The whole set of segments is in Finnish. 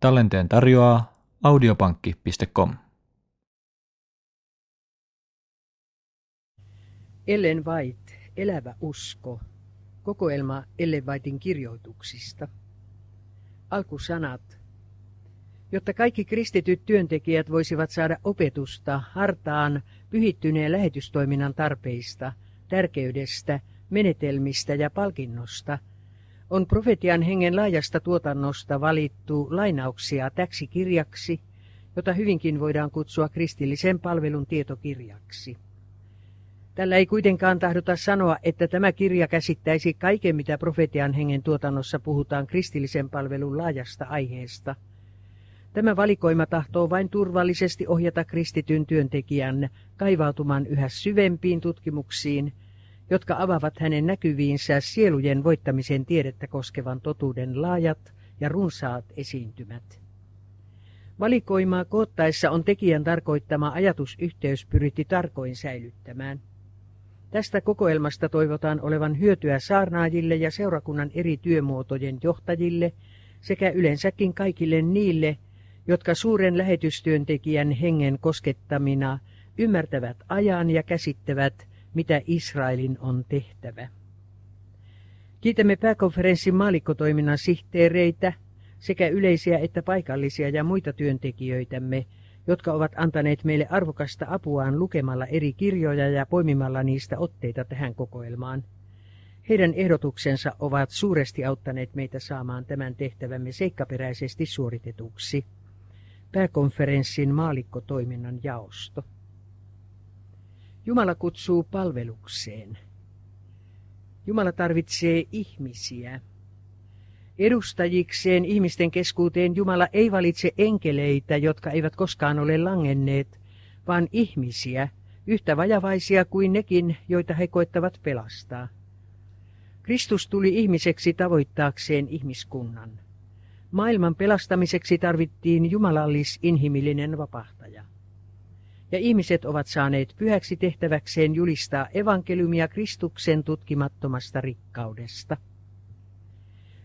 Tallenteen tarjoaa audiopankki.com. Ellen White, Elävä usko. Kokoelma Ellen Whitein kirjoituksista. Alkusanat. Jotta kaikki kristityt työntekijät voisivat saada opetusta hartaan pyhittyneen lähetystoiminnan tarpeista, tärkeydestä, menetelmistä ja palkinnosta, on profetian hengen laajasta tuotannosta valittu lainauksia täksi kirjaksi, jota hyvinkin voidaan kutsua kristillisen palvelun tietokirjaksi. Tällä ei kuitenkaan tahdota sanoa, että tämä kirja käsittäisi kaiken, mitä profetian hengen tuotannossa puhutaan kristillisen palvelun laajasta aiheesta. Tämä valikoima tahtoo vain turvallisesti ohjata kristityn työntekijän kaivautumaan yhä syvempiin tutkimuksiin, jotka avaavat hänen näkyviinsä sielujen voittamisen tiedettä koskevan totuuden laajat ja runsaat esiintymät. Valikoimaa koottaessa on tekijän tarkoittama ajatusyhteys pyritti tarkoin säilyttämään. Tästä kokoelmasta toivotaan olevan hyötyä saarnaajille ja seurakunnan eri työmuotojen johtajille sekä yleensäkin kaikille niille, jotka suuren lähetystyöntekijän hengen koskettamina ymmärtävät ajan ja käsittävät, mitä Israelin on tehtävä. Kiitämme pääkonferenssin maalikkotoiminnan sihteereitä sekä yleisiä että paikallisia ja muita työntekijöitämme, jotka ovat antaneet meille arvokasta apuaan lukemalla eri kirjoja ja poimimalla niistä otteita tähän kokoelmaan. Heidän ehdotuksensa ovat suuresti auttaneet meitä saamaan tämän tehtävämme seikkaperäisesti suoritetuksi. Pääkonferenssin maalikkotoiminnan jaosto. Jumala kutsuu palvelukseen. Jumala tarvitsee ihmisiä. Edustajikseen ihmisten keskuuteen Jumala ei valitse enkeleitä, jotka eivät koskaan ole langenneet, vaan ihmisiä, yhtä vajavaisia kuin nekin, joita he koettavat pelastaa. Kristus tuli ihmiseksi tavoittaakseen ihmiskunnan. Maailman pelastamiseksi tarvittiin jumalallis inhimillinen vapahtaja. Ja ihmiset ovat saaneet pyhäksi tehtäväkseen julistaa evankeliumia Kristuksen tutkimattomasta rikkaudesta.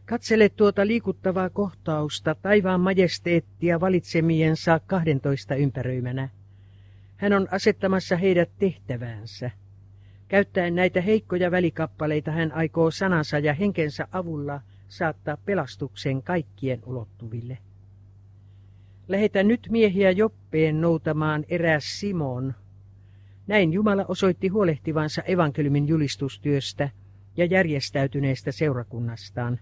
Katsele tuota liikuttavaa kohtausta taivaan majesteettia valitsemiensa kahdentoista ympäröimänä. Hän on asettamassa heidät tehtäväänsä. Käyttäen näitä heikkoja välikappaleita hän aikoo sanansa ja henkensä avulla saattaa pelastuksen kaikkien ulottuville. Lähetä nyt miehiä Joppeen noutamaan eräs Simon. Näin Jumala osoitti huolehtivansa evankeliumin julistustyöstä ja järjestäytyneestä seurakunnastaan.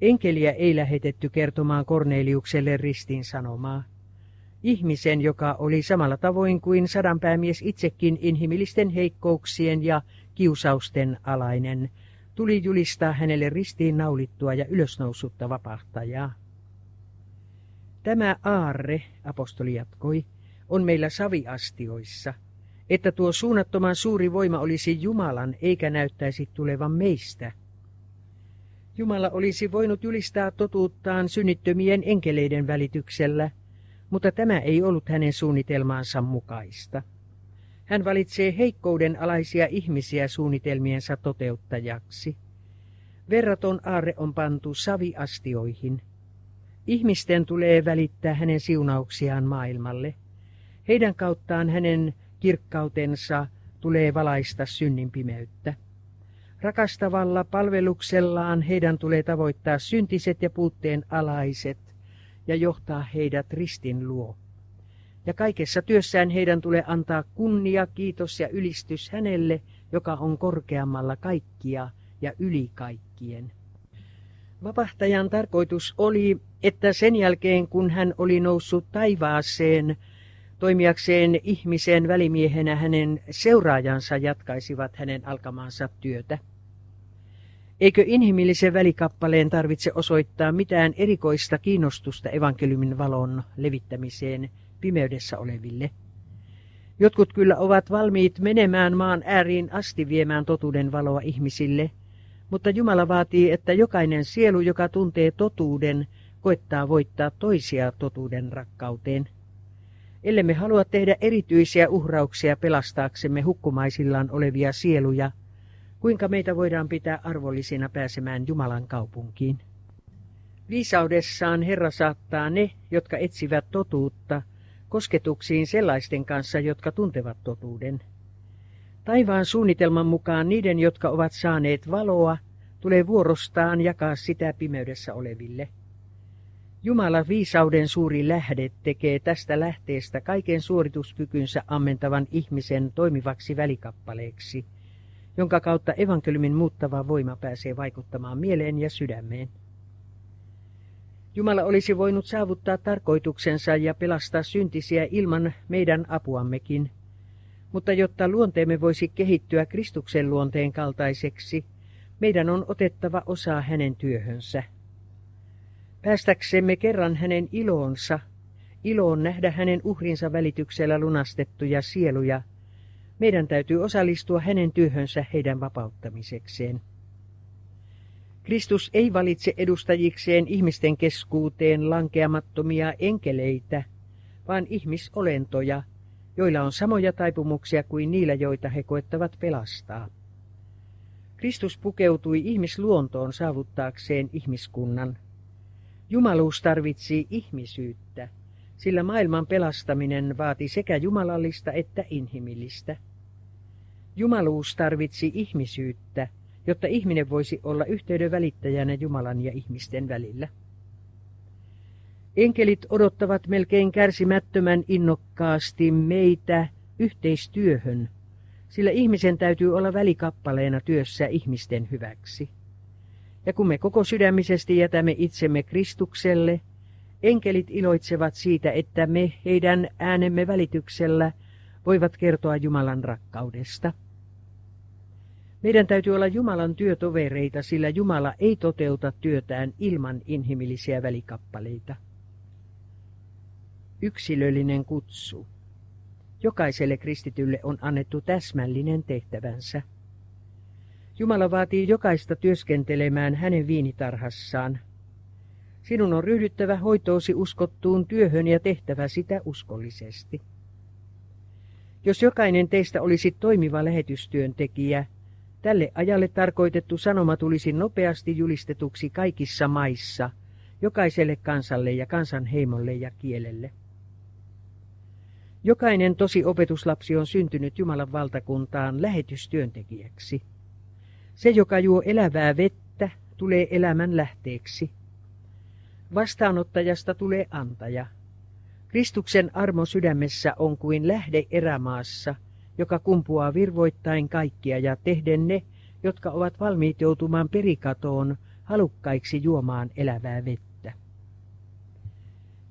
Enkeliä ei lähetetty kertomaan Korneliukselle ristin sanomaa. Ihmisen, joka oli samalla tavoin kuin sadanpäämies itsekin inhimillisten heikkouksien ja kiusausten alainen, tuli julistaa hänelle ristiin naulittua ja ylösnousutta vapahtajaa. Tämä aarre, apostoli jatkoi, on meillä saviastioissa, että tuo suunnattoman suuri voima olisi Jumalan eikä näyttäisi tulevan meistä – Jumala olisi voinut julistaa totuuttaan synnittömien enkeleiden välityksellä, mutta tämä ei ollut hänen suunnitelmaansa mukaista. Hän valitsee heikkouden alaisia ihmisiä suunnitelmiensa toteuttajaksi. Verraton aarre on pantu saviastioihin. Ihmisten tulee välittää hänen siunauksiaan maailmalle. Heidän kauttaan hänen kirkkautensa tulee valaista synnin pimeyttä. Rakastavalla palveluksellaan heidän tulee tavoittaa syntiset ja puutteen alaiset ja johtaa heidät ristin luo. Ja kaikessa työssään heidän tulee antaa kunnia, kiitos ja ylistys hänelle, joka on korkeammalla kaikkia ja yli kaikkien. Vapahtajan tarkoitus oli, että sen jälkeen kun hän oli noussut taivaaseen, toimijakseen ihmisen välimiehenä hänen seuraajansa jatkaisivat hänen alkamaansa työtä. Eikö inhimillisen välikappaleen tarvitse osoittaa mitään erikoista kiinnostusta evankeliumin valon levittämiseen pimeydessä oleville? Jotkut kyllä ovat valmiit menemään maan ääriin asti viemään totuuden valoa ihmisille, mutta Jumala vaatii, että jokainen sielu, joka tuntee totuuden, koettaa voittaa toisia totuuden rakkauteen. Ellemme halua tehdä erityisiä uhrauksia pelastaaksemme hukkumaisillaan olevia sieluja – Kuinka meitä voidaan pitää arvollisina pääsemään Jumalan kaupunkiin? Viisaudessaan Herra saattaa ne, jotka etsivät totuutta, kosketuksiin sellaisten kanssa, jotka tuntevat totuuden. Taivaan suunnitelman mukaan niiden, jotka ovat saaneet valoa, tulee vuorostaan jakaa sitä pimeydessä oleville. Jumala viisauden suuri lähde tekee tästä lähteestä kaiken suorituskykynsä ammentavan ihmisen toimivaksi välikappaleeksi, jonka kautta evankeliumin muuttava voima pääsee vaikuttamaan mieleen ja sydämeen. Jumala olisi voinut saavuttaa tarkoituksensa ja pelastaa syntisiä ilman meidän apuammekin, mutta jotta luonteemme voisi kehittyä Kristuksen luonteen kaltaiseksi, meidän on otettava osaa hänen työhönsä. Päästäksemme kerran hänen iloonsa, iloon nähdä hänen uhrinsa välityksellä lunastettuja sieluja, meidän täytyy osallistua hänen työhönsä heidän vapauttamisekseen. Kristus ei valitse edustajikseen ihmisten keskuuteen lankeamattomia enkeleitä, vaan ihmisolentoja, joilla on samoja taipumuksia kuin niillä, joita he koettavat pelastaa. Kristus pukeutui ihmisluontoon saavuttaakseen ihmiskunnan. Jumaluus tarvitsi ihmisyyttä, sillä maailman pelastaminen vaati sekä jumalallista että inhimillistä. Jumaluus tarvitsi ihmisyyttä, jotta ihminen voisi olla yhteyden välittäjänä Jumalan ja ihmisten välillä. Enkelit odottavat melkein kärsimättömän innokkaasti meitä yhteistyöhön, sillä ihmisen täytyy olla välikappaleena työssä ihmisten hyväksi. Ja kun me koko sydämisesti jätämme itsemme Kristukselle, enkelit iloitsevat siitä, että me heidän äänemme välityksellä voivat kertoa Jumalan rakkaudesta. Meidän täytyy olla Jumalan työtovereita, sillä Jumala ei toteuta työtään ilman inhimillisiä välikappaleita. Yksilöllinen kutsu. Jokaiselle kristitylle on annettu täsmällinen tehtävänsä. Jumala vaatii jokaista työskentelemään hänen viinitarhassaan. Sinun on ryhdyttävä hoitoosi uskottuun työhön ja tehtävä sitä uskollisesti. Jos jokainen teistä olisi toimiva lähetystyöntekijä, tälle ajalle tarkoitettu sanoma tulisi nopeasti julistetuksi kaikissa maissa, jokaiselle kansalle ja kansanheimolle ja kielelle. Jokainen tosi opetuslapsi on syntynyt Jumalan valtakuntaan lähetystyöntekijäksi. Se, joka juo elävää vettä, tulee elämän lähteeksi. Vastaanottajasta tulee antaja. Kristuksen armo sydämessä on kuin lähde erämaassa, joka kumpuaa virvoittain kaikkia ja tehden ne, jotka ovat valmiit joutumaan perikatoon, halukkaiksi juomaan elävää vettä.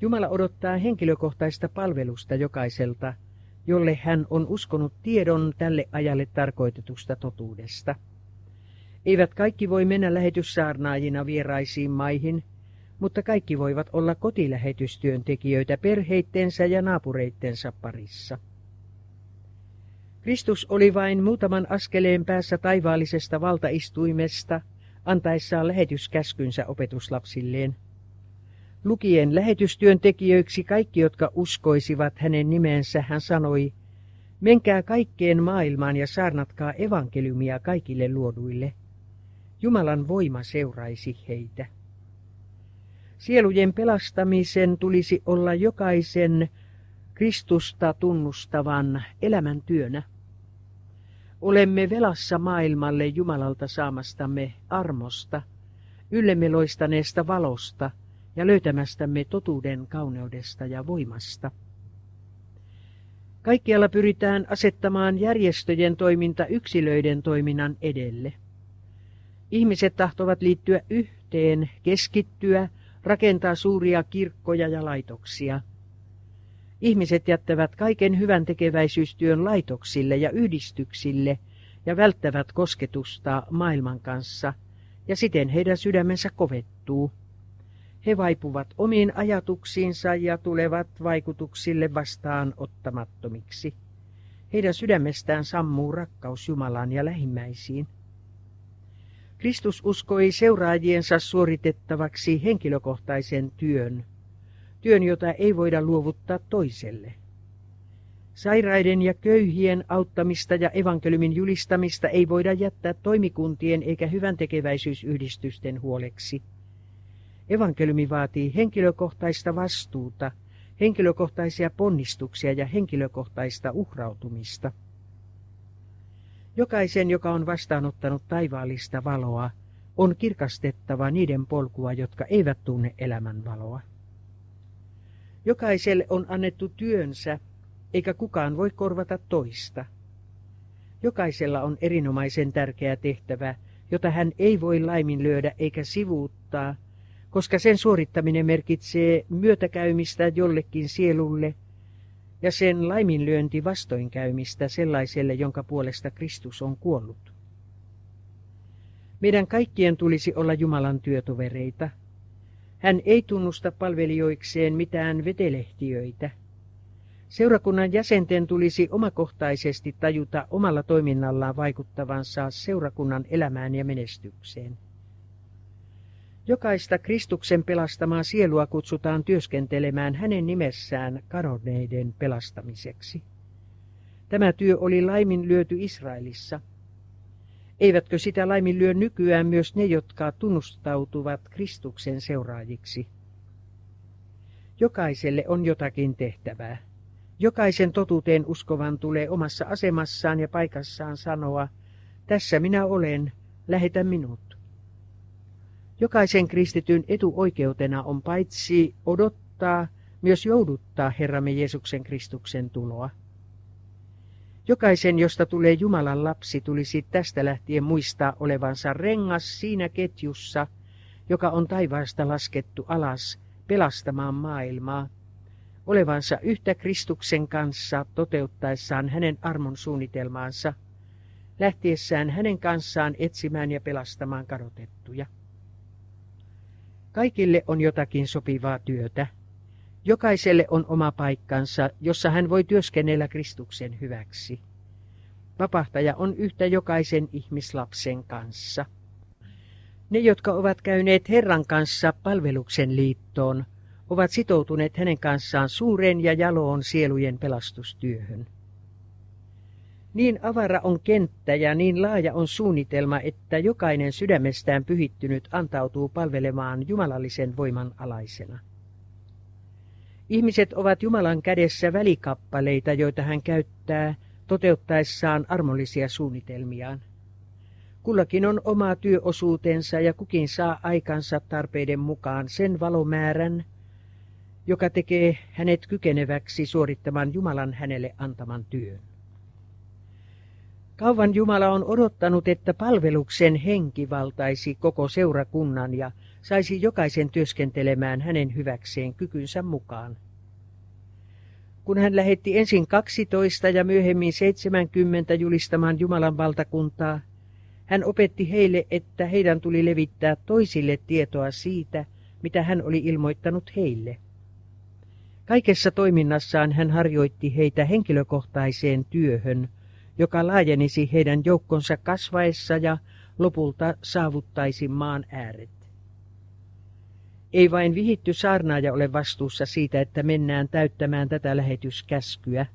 Jumala odottaa henkilökohtaista palvelusta jokaiselta, jolle hän on uskonut tiedon tälle ajalle tarkoitetusta totuudesta. Eivät kaikki voi mennä lähetyssaarnaajina vieraisiin maihin, mutta kaikki voivat olla kotilähetystyöntekijöitä perheittensä ja naapureittensa parissa. Kristus oli vain muutaman askeleen päässä taivaallisesta valtaistuimesta, antaessaan lähetyskäskynsä opetuslapsilleen. Lukien lähetystyöntekijöiksi kaikki, jotka uskoisivat hänen nimensä, hän sanoi, menkää kaikkeen maailmaan ja saarnatkaa evankeliumia kaikille luoduille. Jumalan voima seuraisi heitä. Sielujen pelastamisen tulisi olla jokaisen Kristusta tunnustavan elämäntyönä. Olemme velassa maailmalle Jumalalta saamastamme armosta, yllemme loistaneesta valosta ja löytämästämme totuuden kauneudesta ja voimasta. Kaikkialla pyritään asettamaan järjestöjen toiminta yksilöiden toiminnan edelle. Ihmiset tahtovat liittyä yhteen, keskittyä, rakentaa suuria kirkkoja ja laitoksia. Ihmiset jättävät kaiken hyvän tekeväisyystyön laitoksille ja yhdistyksille ja välttävät kosketusta maailman kanssa, ja siten heidän sydämensä kovettuu. He vaipuvat omiin ajatuksiinsa ja tulevat vaikutuksille vastaan ottamattomiksi. Heidän sydämestään sammuu rakkaus Jumalaan ja lähimmäisiin. Kristus uskoi seuraajiensa suoritettavaksi henkilökohtaisen työn, työn, jota ei voida luovuttaa toiselle. Sairaiden ja köyhien auttamista ja evankeliumin julistamista ei voida jättää toimikuntien eikä hyvän tekeväisyysyhdistysten huoleksi. Evankeliumi vaatii henkilökohtaista vastuuta, henkilökohtaisia ponnistuksia ja henkilökohtaista uhrautumista. Jokaisen, joka on vastaanottanut taivaallista valoa, on kirkastettava niiden polkua, jotka eivät tunne elämän valoa. Jokaiselle on annettu työnsä, eikä kukaan voi korvata toista. Jokaisella on erinomaisen tärkeä tehtävä, jota hän ei voi laiminlyödä eikä sivuuttaa, koska sen suorittaminen merkitsee myötäkäymistä jollekin sielulle ja sen laiminlyönti vastoinkäymistä sellaiselle, jonka puolesta Kristus on kuollut. Meidän kaikkien tulisi olla Jumalan työtovereita. Hän ei tunnusta palvelijoikseen mitään vetelehtiöitä. Seurakunnan jäsenten tulisi omakohtaisesti tajuta omalla toiminnallaan vaikuttavansa seurakunnan elämään ja menestykseen. Jokaista Kristuksen pelastamaa sielua kutsutaan työskentelemään hänen nimessään kadonneiden pelastamiseksi. Tämä työ oli laiminlyöty Israelissa. Eivätkö sitä laiminlyö nykyään myös ne, jotka tunnustautuvat Kristuksen seuraajiksi? Jokaiselle on jotakin tehtävää. Jokaisen totuuteen uskovan tulee omassa asemassaan ja paikassaan sanoa, tässä minä olen, lähetä minut. Jokaisen kristityn etuoikeutena on paitsi odottaa, myös jouduttaa Herramme Jeesuksen Kristuksen tuloa. Jokaisen, josta tulee Jumalan lapsi, tulisi tästä lähtien muistaa olevansa rengas siinä ketjussa, joka on taivaasta laskettu alas pelastamaan maailmaa, olevansa yhtä Kristuksen kanssa toteuttaessaan hänen armon suunnitelmaansa, lähtiessään hänen kanssaan etsimään ja pelastamaan kadotettuja. Kaikille on jotakin sopivaa työtä. Jokaiselle on oma paikkansa, jossa hän voi työskennellä Kristuksen hyväksi. Vapahtaja on yhtä jokaisen ihmislapsen kanssa. Ne, jotka ovat käyneet Herran kanssa palveluksen liittoon, ovat sitoutuneet hänen kanssaan suureen ja jaloon sielujen pelastustyöhön. Niin avara on kenttä ja niin laaja on suunnitelma, että jokainen sydämestään pyhittynyt antautuu palvelemaan jumalallisen voiman alaisena. Ihmiset ovat Jumalan kädessä välikappaleita, joita hän käyttää toteuttaessaan armollisia suunnitelmiaan. Kullakin on oma työosuutensa ja kukin saa aikansa tarpeiden mukaan sen valomäärän, joka tekee hänet kykeneväksi suorittamaan Jumalan hänelle antaman työn. Kauan Jumala on odottanut, että palveluksen henki valtaisi koko seurakunnan ja saisi jokaisen työskentelemään hänen hyväkseen kykynsä mukaan. Kun hän lähetti ensin 12 ja myöhemmin 70 julistamaan Jumalan valtakuntaa, hän opetti heille, että heidän tuli levittää toisille tietoa siitä, mitä hän oli ilmoittanut heille. Kaikessa toiminnassaan hän harjoitti heitä henkilökohtaiseen työhön – joka laajenisi heidän joukkonsa kasvaessa ja lopulta saavuttaisi maan ääret. Ei vain vihitty saarnaaja ole vastuussa siitä, että mennään täyttämään tätä lähetyskäskyä.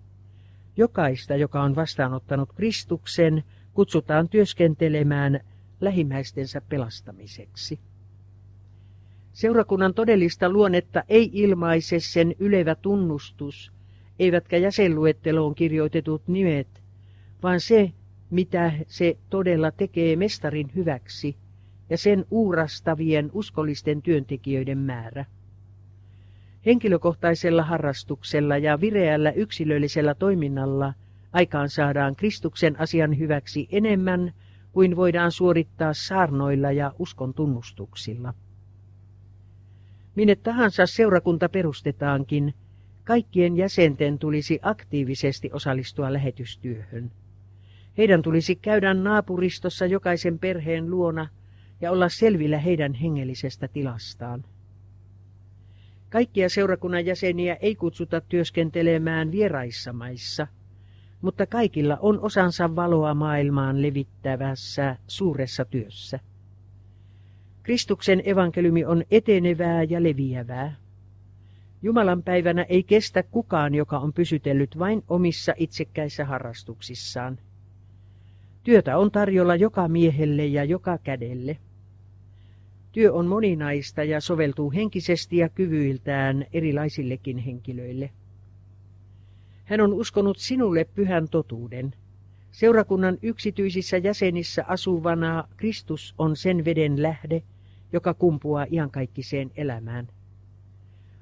Jokaista, joka on vastaanottanut Kristuksen, kutsutaan työskentelemään lähimmäistensä pelastamiseksi. Seurakunnan todellista luonnetta ei ilmaise sen ylevä tunnustus, eivätkä jäsenluetteloon kirjoitetut nimet – vaan se, mitä se todella tekee mestarin hyväksi ja sen uurastavien uskollisten työntekijöiden määrä. Henkilökohtaisella harrastuksella ja vireällä yksilöllisellä toiminnalla aikaan saadaan Kristuksen asian hyväksi enemmän kuin voidaan suorittaa saarnoilla ja uskon tunnustuksilla. Minne tahansa seurakunta perustetaankin, kaikkien jäsenten tulisi aktiivisesti osallistua lähetystyöhön. Heidän tulisi käydä naapuristossa jokaisen perheen luona ja olla selvillä heidän hengellisestä tilastaan. Kaikkia seurakunnan jäseniä ei kutsuta työskentelemään vieraissa maissa, mutta kaikilla on osansa valoa maailmaan levittävässä suuressa työssä. Kristuksen evankeliumi on etenevää ja leviävää. Jumalan päivänä ei kestä kukaan, joka on pysytellyt vain omissa itsekkäissä harrastuksissaan. Työtä on tarjolla joka miehelle ja joka kädelle. Työ on moninaista ja soveltuu henkisesti ja kyvyiltään erilaisillekin henkilöille. Hän on uskonut sinulle pyhän totuuden. Seurakunnan yksityisissä jäsenissä asuvana Kristus on sen veden lähde, joka kumpuaa iankaikkiseen elämään.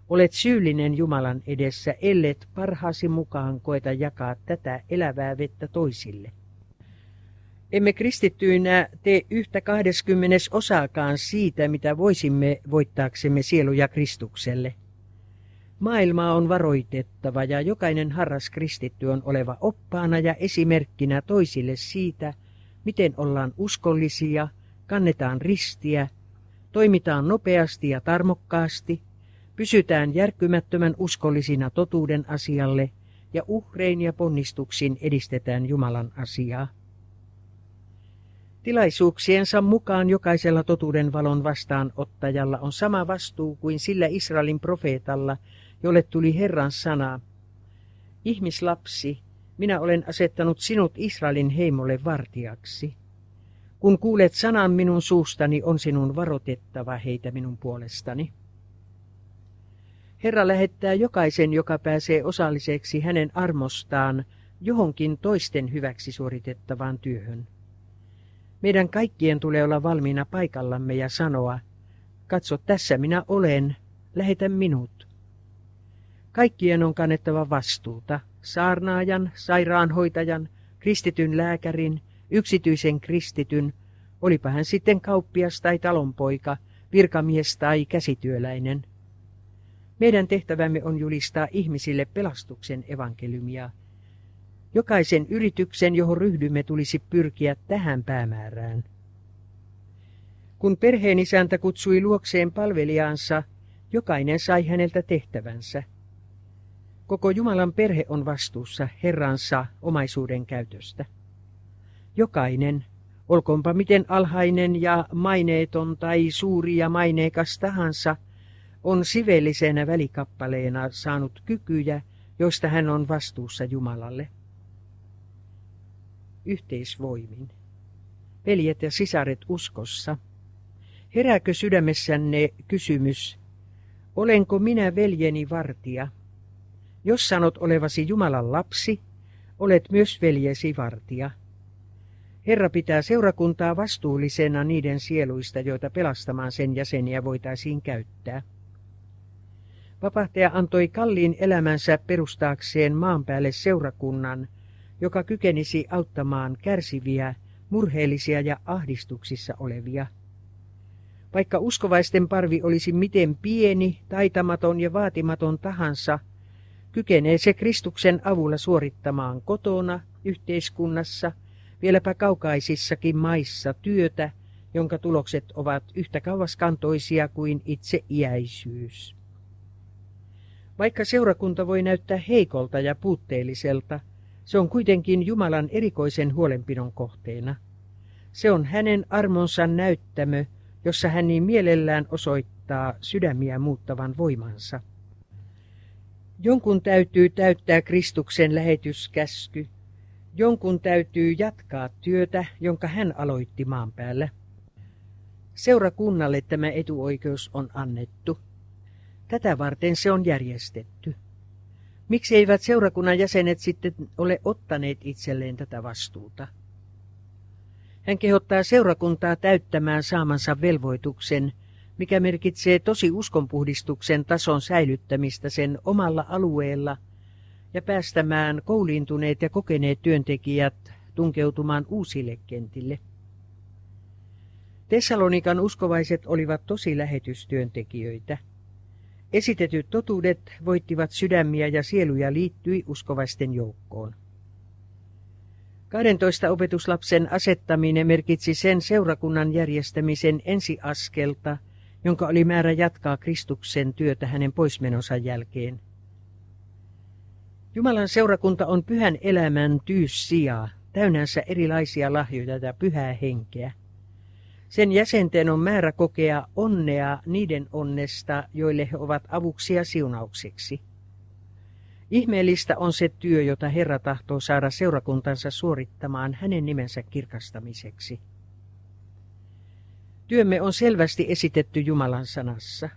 Olet syyllinen Jumalan edessä, ellet parhaasi mukaan koeta jakaa tätä elävää vettä toisille. Emme kristittyinä tee yhtä kahdeskymmenes osaakaan siitä, mitä voisimme voittaaksemme sieluja Kristukselle. Maailmaa on varoitettava ja jokainen harras kristitty on oleva oppaana ja esimerkkinä toisille siitä, miten ollaan uskollisia, kannetaan ristiä, toimitaan nopeasti ja tarmokkaasti, pysytään järkkymättömän uskollisina totuuden asialle ja uhrein ja ponnistuksin edistetään Jumalan asiaa. Tilaisuuksiensa mukaan jokaisella totuuden valon vastaanottajalla on sama vastuu kuin sillä Israelin profeetalla, jolle tuli Herran sana. Ihmislapsi, minä olen asettanut sinut Israelin heimolle vartijaksi. Kun kuulet sanan minun suustani, on sinun varotettava heitä minun puolestani. Herra lähettää jokaisen, joka pääsee osalliseksi hänen armostaan, johonkin toisten hyväksi suoritettavaan työhön. Meidän kaikkien tulee olla valmiina paikallamme ja sanoa, katso tässä minä olen, lähetä minut. Kaikkien on kannettava vastuuta, saarnaajan, sairaanhoitajan, kristityn lääkärin, yksityisen kristityn, olipa hän sitten kauppias tai talonpoika, virkamies tai käsityöläinen. Meidän tehtävämme on julistaa ihmisille pelastuksen evankeliumia – Jokaisen yrityksen, johon ryhdymme, tulisi pyrkiä tähän päämäärään. Kun perheenisäntä kutsui luokseen palvelijaansa, jokainen sai häneltä tehtävänsä. Koko Jumalan perhe on vastuussa Herransa omaisuuden käytöstä. Jokainen, olkoonpa miten alhainen ja maineeton tai suuri ja maineikas tahansa, on sivellisenä välikappaleena saanut kykyjä, joista hän on vastuussa Jumalalle yhteisvoimin. Veljet ja sisaret uskossa, herääkö sydämessänne kysymys, olenko minä veljeni vartija? Jos sanot olevasi Jumalan lapsi, olet myös veljesi vartija. Herra pitää seurakuntaa vastuullisena niiden sieluista, joita pelastamaan sen jäseniä voitaisiin käyttää. Vapahtaja antoi kalliin elämänsä perustaakseen maan päälle seurakunnan, joka kykenisi auttamaan kärsiviä, murheellisia ja ahdistuksissa olevia. Vaikka uskovaisten parvi olisi miten pieni, taitamaton ja vaatimaton tahansa, kykenee se Kristuksen avulla suorittamaan kotona, yhteiskunnassa, vieläpä kaukaisissakin maissa työtä, jonka tulokset ovat yhtä kauaskantoisia kuin itse iäisyys. Vaikka seurakunta voi näyttää heikolta ja puutteelliselta, se on kuitenkin Jumalan erikoisen huolenpidon kohteena. Se on hänen armonsa näyttämö, jossa hän niin mielellään osoittaa sydämiä muuttavan voimansa. Jonkun täytyy täyttää Kristuksen lähetyskäsky. Jonkun täytyy jatkaa työtä, jonka hän aloitti maan päällä. Seurakunnalle tämä etuoikeus on annettu. Tätä varten se on järjestetty. Miksi eivät seurakunnan jäsenet sitten ole ottaneet itselleen tätä vastuuta? Hän kehottaa seurakuntaa täyttämään saamansa velvoituksen, mikä merkitsee tosi uskonpuhdistuksen tason säilyttämistä sen omalla alueella ja päästämään kouliintuneet ja kokeneet työntekijät tunkeutumaan uusille kentille. Tessalonikan uskovaiset olivat tosi lähetystyöntekijöitä. Esitetyt totuudet voittivat sydämiä ja sieluja liittyi uskovaisten joukkoon. 12 opetuslapsen asettaminen merkitsi sen seurakunnan järjestämisen ensiaskelta, jonka oli määrä jatkaa Kristuksen työtä hänen poismenonsa jälkeen. Jumalan seurakunta on pyhän elämän tyys sijaa, täynnänsä erilaisia lahjoja ja pyhää henkeä. Sen jäsenten on määrä kokea onnea niiden onnesta, joille he ovat avuksi ja siunaukseksi. Ihmeellistä on se työ, jota Herra tahtoo saada seurakuntansa suorittamaan hänen nimensä kirkastamiseksi. Työmme on selvästi esitetty Jumalan sanassa.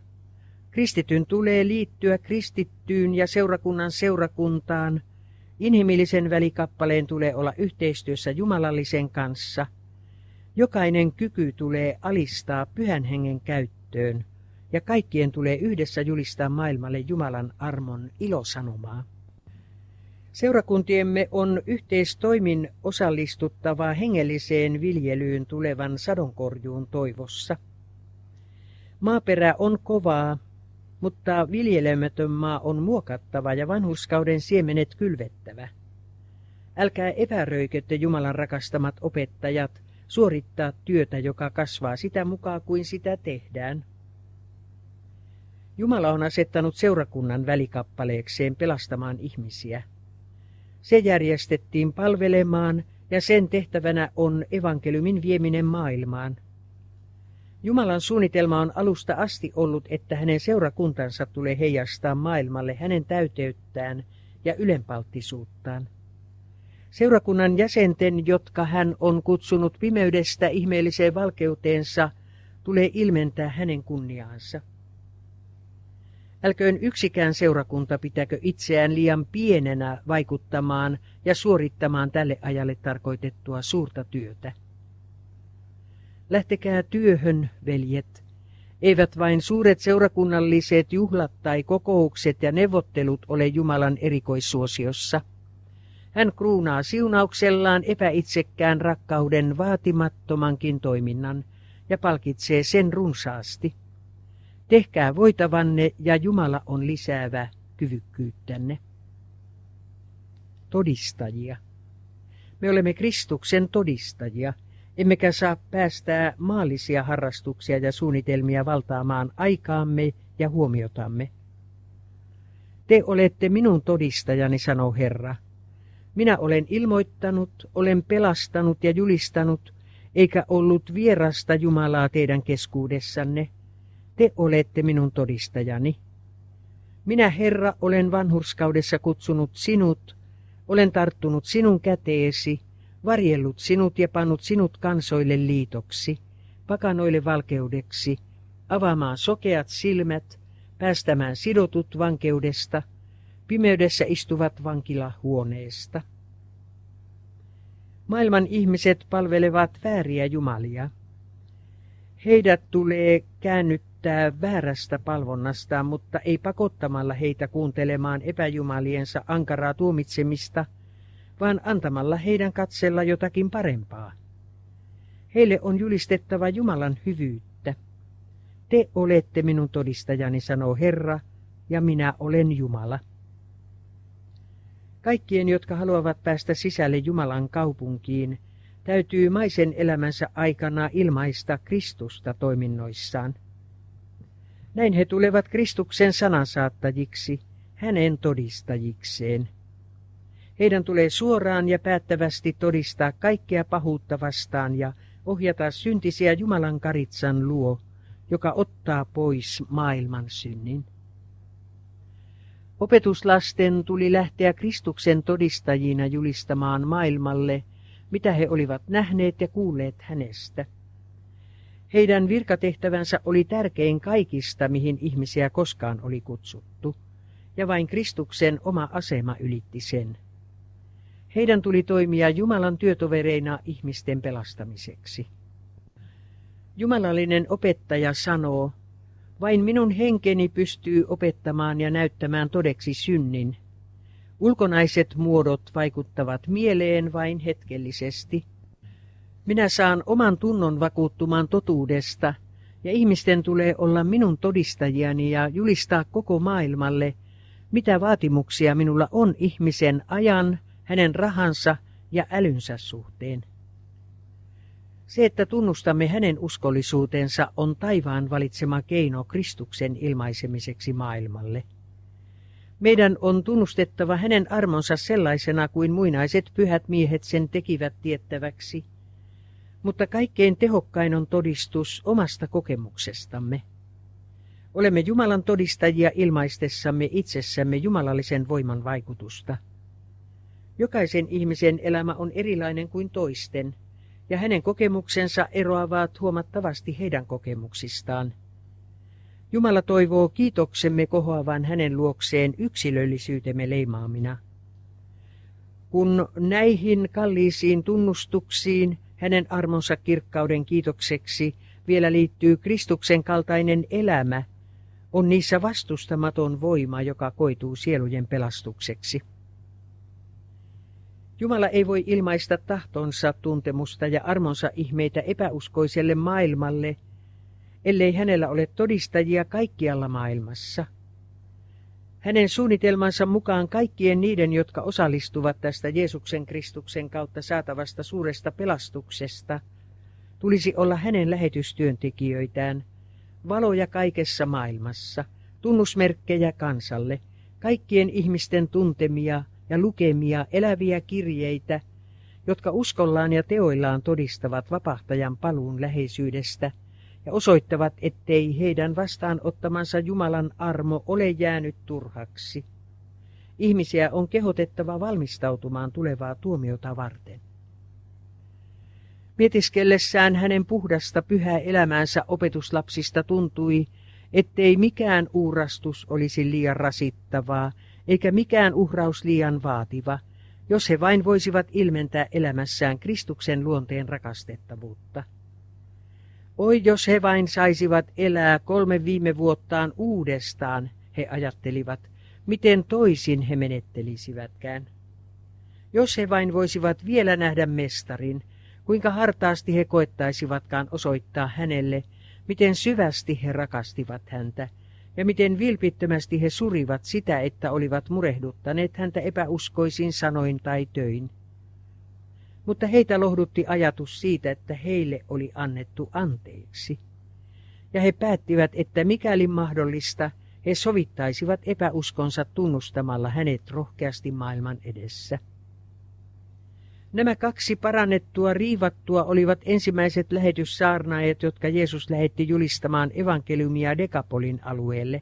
Kristityn tulee liittyä kristittyyn ja seurakunnan seurakuntaan. Inhimillisen välikappaleen tulee olla yhteistyössä jumalallisen kanssa. Jokainen kyky tulee alistaa pyhän hengen käyttöön ja kaikkien tulee yhdessä julistaa maailmalle Jumalan armon ilosanomaa. Seurakuntiemme on yhteistoimin osallistuttava hengelliseen viljelyyn tulevan sadonkorjuun toivossa. Maaperä on kovaa, mutta viljelemätön maa on muokattava ja vanhuskauden siemenet kylvettävä. Älkää epäröikette Jumalan rakastamat opettajat suorittaa työtä, joka kasvaa sitä mukaan kuin sitä tehdään. Jumala on asettanut seurakunnan välikappaleekseen pelastamaan ihmisiä. Se järjestettiin palvelemaan ja sen tehtävänä on evankeliumin vieminen maailmaan. Jumalan suunnitelma on alusta asti ollut, että hänen seurakuntansa tulee heijastaa maailmalle hänen täyteyttään ja ylenpalttisuuttaan. Seurakunnan jäsenten, jotka hän on kutsunut pimeydestä ihmeelliseen valkeuteensa, tulee ilmentää hänen kunniaansa. Älköön yksikään seurakunta pitäkö itseään liian pienenä vaikuttamaan ja suorittamaan tälle ajalle tarkoitettua suurta työtä. Lähtekää työhön, veljet. Eivät vain suuret seurakunnalliset juhlat tai kokoukset ja neuvottelut ole Jumalan erikoissuosiossa. Hän kruunaa siunauksellaan epäitsekkään rakkauden vaatimattomankin toiminnan ja palkitsee sen runsaasti. Tehkää voitavanne ja Jumala on lisäävä kyvykkyyttänne. Todistajia. Me olemme Kristuksen todistajia, emmekä saa päästää maallisia harrastuksia ja suunnitelmia valtaamaan aikaamme ja huomiotamme. Te olette minun todistajani, sanoo Herra. Minä olen ilmoittanut, olen pelastanut ja julistanut, eikä ollut vierasta Jumalaa teidän keskuudessanne. Te olette minun todistajani. Minä, Herra, olen vanhurskaudessa kutsunut sinut, olen tarttunut sinun käteesi, varjellut sinut ja pannut sinut kansoille liitoksi, pakanoille valkeudeksi, avaamaan sokeat silmät, päästämään sidotut vankeudesta, pimeydessä istuvat vankilahuoneesta. Maailman ihmiset palvelevat vääriä jumalia. Heidät tulee käännyttää väärästä palvonnastaan, mutta ei pakottamalla heitä kuuntelemaan epäjumaliensa ankaraa tuomitsemista, vaan antamalla heidän katsella jotakin parempaa. Heille on julistettava Jumalan hyvyyttä. Te olette minun todistajani, sanoo Herra, ja minä olen Jumala. Kaikkien, jotka haluavat päästä sisälle Jumalan kaupunkiin, täytyy maisen elämänsä aikana ilmaista Kristusta toiminnoissaan. Näin he tulevat Kristuksen sanansaattajiksi, hänen todistajikseen. Heidän tulee suoraan ja päättävästi todistaa kaikkea pahuutta vastaan ja ohjata syntisiä Jumalan karitsan luo, joka ottaa pois maailman synnin. Opetuslasten tuli lähteä Kristuksen todistajina julistamaan maailmalle, mitä he olivat nähneet ja kuulleet hänestä. Heidän virkatehtävänsä oli tärkein kaikista, mihin ihmisiä koskaan oli kutsuttu, ja vain Kristuksen oma asema ylitti sen. Heidän tuli toimia Jumalan työtovereina ihmisten pelastamiseksi. Jumalallinen opettaja sanoo, vain minun henkeni pystyy opettamaan ja näyttämään todeksi synnin. Ulkonaiset muodot vaikuttavat mieleen vain hetkellisesti. Minä saan oman tunnon vakuuttumaan totuudesta, ja ihmisten tulee olla minun todistajiani ja julistaa koko maailmalle, mitä vaatimuksia minulla on ihmisen ajan, hänen rahansa ja älynsä suhteen. Se, että tunnustamme hänen uskollisuutensa, on taivaan valitsema keino Kristuksen ilmaisemiseksi maailmalle. Meidän on tunnustettava hänen armonsa sellaisena kuin muinaiset pyhät miehet sen tekivät tiettäväksi, mutta kaikkein tehokkain on todistus omasta kokemuksestamme. Olemme Jumalan todistajia ilmaistessamme itsessämme jumalallisen voiman vaikutusta. Jokaisen ihmisen elämä on erilainen kuin toisten – ja hänen kokemuksensa eroavat huomattavasti heidän kokemuksistaan. Jumala toivoo kiitoksemme kohoavan hänen luokseen yksilöllisyytemme leimaamina. Kun näihin kalliisiin tunnustuksiin hänen armonsa kirkkauden kiitokseksi vielä liittyy Kristuksen kaltainen elämä, on niissä vastustamaton voima, joka koituu sielujen pelastukseksi. Jumala ei voi ilmaista tahtonsa, tuntemusta ja armonsa ihmeitä epäuskoiselle maailmalle, ellei hänellä ole todistajia kaikkialla maailmassa. Hänen suunnitelmansa mukaan kaikkien niiden, jotka osallistuvat tästä Jeesuksen Kristuksen kautta saatavasta suuresta pelastuksesta, tulisi olla hänen lähetystyöntekijöitään, valoja kaikessa maailmassa, tunnusmerkkejä kansalle, kaikkien ihmisten tuntemia, ja lukemia eläviä kirjeitä, jotka uskollaan ja teoillaan todistavat vapahtajan paluun läheisyydestä ja osoittavat, ettei heidän vastaanottamansa Jumalan armo ole jäänyt turhaksi. Ihmisiä on kehotettava valmistautumaan tulevaa tuomiota varten. Mietiskellessään hänen puhdasta pyhää elämäänsä opetuslapsista tuntui, ettei mikään uurastus olisi liian rasittavaa eikä mikään uhraus liian vaativa, jos he vain voisivat ilmentää elämässään Kristuksen luonteen rakastettavuutta. Oi, jos he vain saisivat elää kolme viime vuottaan uudestaan, he ajattelivat, miten toisin he menettelisivätkään. Jos he vain voisivat vielä nähdä mestarin, kuinka hartaasti he koettaisivatkaan osoittaa hänelle, miten syvästi he rakastivat häntä, ja miten vilpittömästi he surivat sitä, että olivat murehduttaneet häntä epäuskoisin sanoin tai töin. Mutta heitä lohdutti ajatus siitä, että heille oli annettu anteeksi. Ja he päättivät, että mikäli mahdollista, he sovittaisivat epäuskonsa tunnustamalla hänet rohkeasti maailman edessä. Nämä kaksi parannettua riivattua olivat ensimmäiset lähetyssaarnaajat, jotka Jeesus lähetti julistamaan evankeliumia Dekapolin alueelle.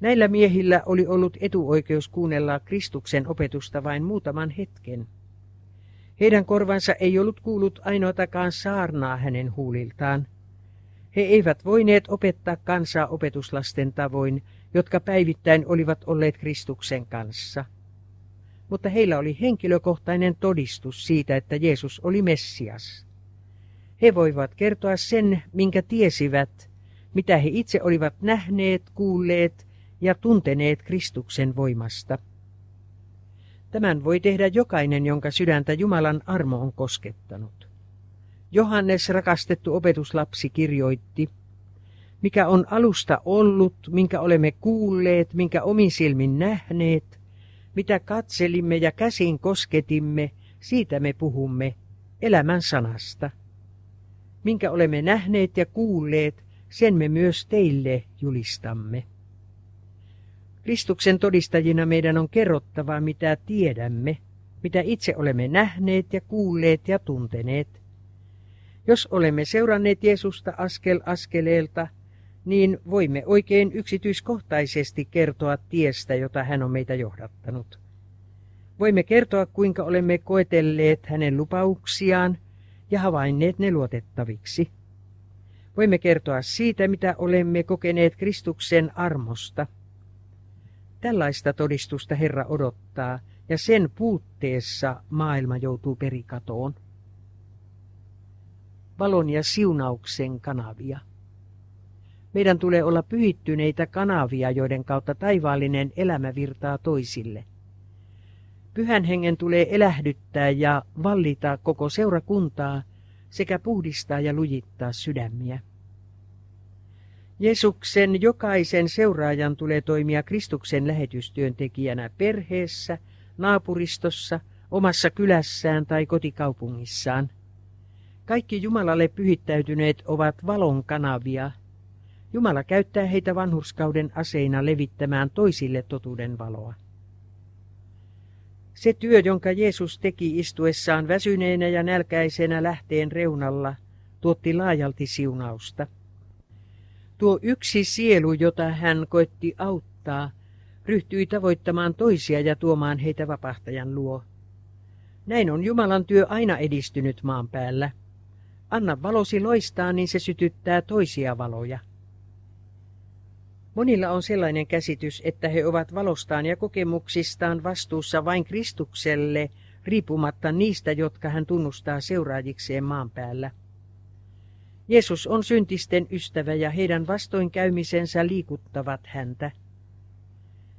Näillä miehillä oli ollut etuoikeus kuunnella Kristuksen opetusta vain muutaman hetken. Heidän korvansa ei ollut kuullut ainoatakaan saarnaa hänen huuliltaan. He eivät voineet opettaa kansaa opetuslasten tavoin, jotka päivittäin olivat olleet Kristuksen kanssa mutta heillä oli henkilökohtainen todistus siitä, että Jeesus oli Messias. He voivat kertoa sen, minkä tiesivät, mitä he itse olivat nähneet, kuulleet ja tunteneet Kristuksen voimasta. Tämän voi tehdä jokainen, jonka sydäntä Jumalan armo on koskettanut. Johannes, rakastettu opetuslapsi, kirjoitti, mikä on alusta ollut, minkä olemme kuulleet, minkä omin silmin nähneet – mitä katselimme ja käsin kosketimme, siitä me puhumme, elämän sanasta. Minkä olemme nähneet ja kuulleet, sen me myös teille julistamme. Kristuksen todistajina meidän on kerrottava, mitä tiedämme, mitä itse olemme nähneet ja kuulleet ja tunteneet. Jos olemme seuranneet Jeesusta askel askeleelta, niin voimme oikein yksityiskohtaisesti kertoa tiestä, jota hän on meitä johdattanut. Voimme kertoa, kuinka olemme koetelleet hänen lupauksiaan ja havainneet ne luotettaviksi. Voimme kertoa siitä, mitä olemme kokeneet Kristuksen armosta. Tällaista todistusta Herra odottaa, ja sen puutteessa maailma joutuu perikatoon. Valon ja siunauksen kanavia. Meidän tulee olla pyhittyneitä kanavia, joiden kautta taivaallinen elämä virtaa toisille. Pyhän hengen tulee elähdyttää ja vallita koko seurakuntaa sekä puhdistaa ja lujittaa sydämiä. Jeesuksen jokaisen seuraajan tulee toimia Kristuksen lähetystyöntekijänä perheessä, naapuristossa, omassa kylässään tai kotikaupungissaan. Kaikki Jumalalle pyhittäytyneet ovat valon kanavia – Jumala käyttää heitä vanhurskauden aseina levittämään toisille totuuden valoa. Se työ, jonka Jeesus teki istuessaan väsyneenä ja nälkäisenä lähteen reunalla, tuotti laajalti siunausta. Tuo yksi sielu, jota hän koetti auttaa, ryhtyi tavoittamaan toisia ja tuomaan heitä vapahtajan luo. Näin on Jumalan työ aina edistynyt maan päällä. Anna valosi loistaa, niin se sytyttää toisia valoja. Monilla on sellainen käsitys, että he ovat valostaan ja kokemuksistaan vastuussa vain Kristukselle, riippumatta niistä, jotka hän tunnustaa seuraajikseen maan päällä. Jeesus on syntisten ystävä ja heidän vastoinkäymisensä liikuttavat häntä.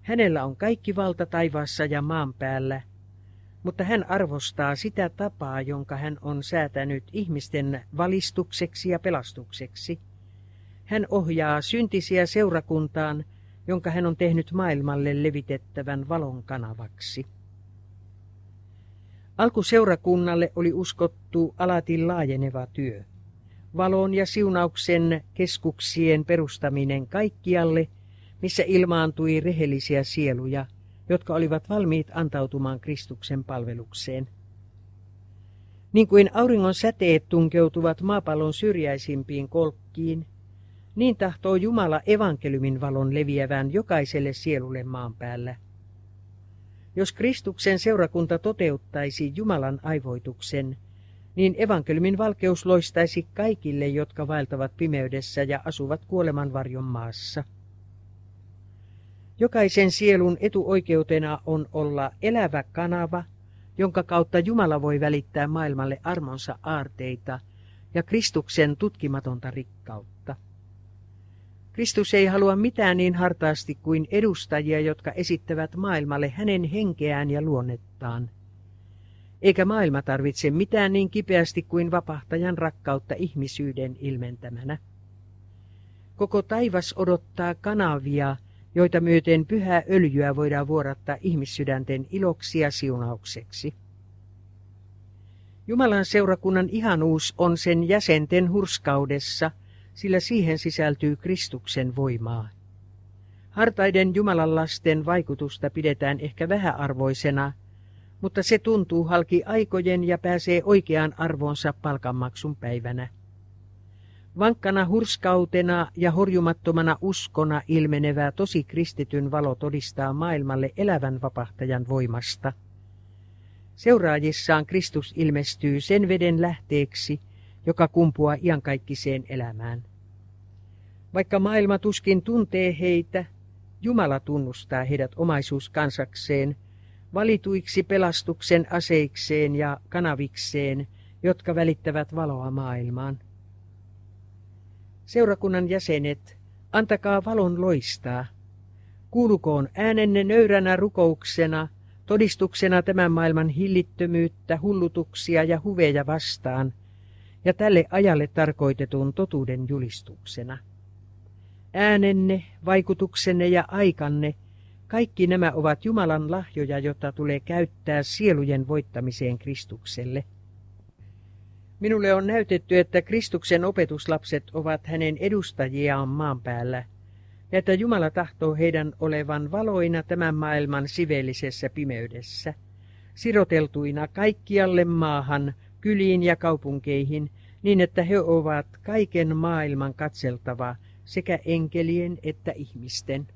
Hänellä on kaikki valta taivaassa ja maan päällä, mutta hän arvostaa sitä tapaa, jonka hän on säätänyt ihmisten valistukseksi ja pelastukseksi. Hän ohjaa syntisiä seurakuntaan, jonka hän on tehnyt maailmalle levitettävän valon kanavaksi. Alkuseurakunnalle oli uskottu alati laajeneva työ. Valon ja siunauksen keskuksien perustaminen kaikkialle, missä ilmaantui rehellisiä sieluja, jotka olivat valmiit antautumaan Kristuksen palvelukseen. Niin kuin auringon säteet tunkeutuvat maapallon syrjäisimpiin kolkkiin, niin tahtoo Jumala evankeliumin valon leviävän jokaiselle sielulle maan päällä. Jos Kristuksen seurakunta toteuttaisi Jumalan aivoituksen, niin evankeliumin valkeus loistaisi kaikille, jotka vaeltavat pimeydessä ja asuvat kuoleman varjon maassa. Jokaisen sielun etuoikeutena on olla elävä kanava, jonka kautta Jumala voi välittää maailmalle armonsa aarteita ja Kristuksen tutkimatonta rikkautta. Kristus ei halua mitään niin hartaasti kuin edustajia, jotka esittävät maailmalle hänen henkeään ja luonnettaan. Eikä maailma tarvitse mitään niin kipeästi kuin vapahtajan rakkautta ihmisyyden ilmentämänä. Koko taivas odottaa kanavia, joita myöten pyhää öljyä voidaan vuorattaa ihmissydänten iloksi ja siunaukseksi. Jumalan seurakunnan ihanuus on sen jäsenten hurskaudessa – sillä siihen sisältyy Kristuksen voimaa. Hartaiden Jumalan lasten vaikutusta pidetään ehkä vähäarvoisena, mutta se tuntuu halki aikojen ja pääsee oikeaan arvoonsa palkanmaksun päivänä. Vankkana hurskautena ja horjumattomana uskona ilmenevä tosi kristityn valo todistaa maailmalle elävän vapahtajan voimasta. Seuraajissaan Kristus ilmestyy sen veden lähteeksi, joka kumpuaa iankaikkiseen elämään. Vaikka maailma tuskin tuntee heitä, Jumala tunnustaa heidät omaisuuskansakseen, valituiksi pelastuksen aseikseen ja kanavikseen, jotka välittävät valoa maailmaan. Seurakunnan jäsenet, antakaa valon loistaa. Kuulukoon äänenne nöyränä rukouksena, todistuksena tämän maailman hillittömyyttä, hullutuksia ja huveja vastaan – ja tälle ajalle tarkoitetun totuuden julistuksena. Äänenne, vaikutuksenne ja aikanne, kaikki nämä ovat Jumalan lahjoja, jota tulee käyttää sielujen voittamiseen Kristukselle. Minulle on näytetty, että Kristuksen opetuslapset ovat hänen edustajiaan maan päällä, ja että Jumala tahtoo heidän olevan valoina tämän maailman siveellisessä pimeydessä, siroteltuina kaikkialle maahan, kyliin ja kaupunkeihin, niin että he ovat kaiken maailman katseltava sekä enkelien että ihmisten.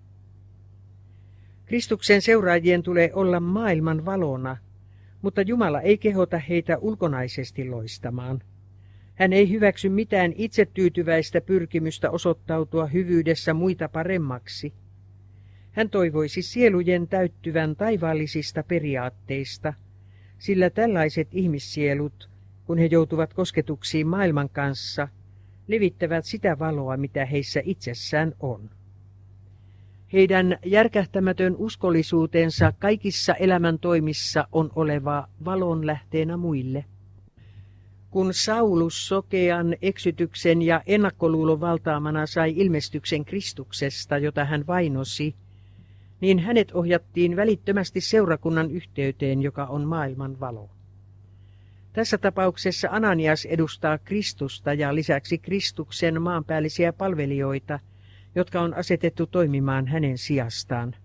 Kristuksen seuraajien tulee olla maailman valona, mutta Jumala ei kehota heitä ulkonaisesti loistamaan. Hän ei hyväksy mitään itsetyytyväistä pyrkimystä osoittautua hyvyydessä muita paremmaksi. Hän toivoisi sielujen täyttyvän taivaallisista periaatteista, sillä tällaiset ihmissielut kun he joutuvat kosketuksiin maailman kanssa, levittävät sitä valoa, mitä heissä itsessään on. Heidän järkähtämätön uskollisuutensa kaikissa elämän toimissa on oleva valon lähteenä muille. Kun Saulus sokean eksytyksen ja ennakkoluulon valtaamana sai ilmestyksen Kristuksesta, jota hän vainosi, niin hänet ohjattiin välittömästi seurakunnan yhteyteen, joka on maailman valo. Tässä tapauksessa Ananias edustaa Kristusta ja lisäksi Kristuksen maanpäällisiä palvelijoita, jotka on asetettu toimimaan hänen sijastaan.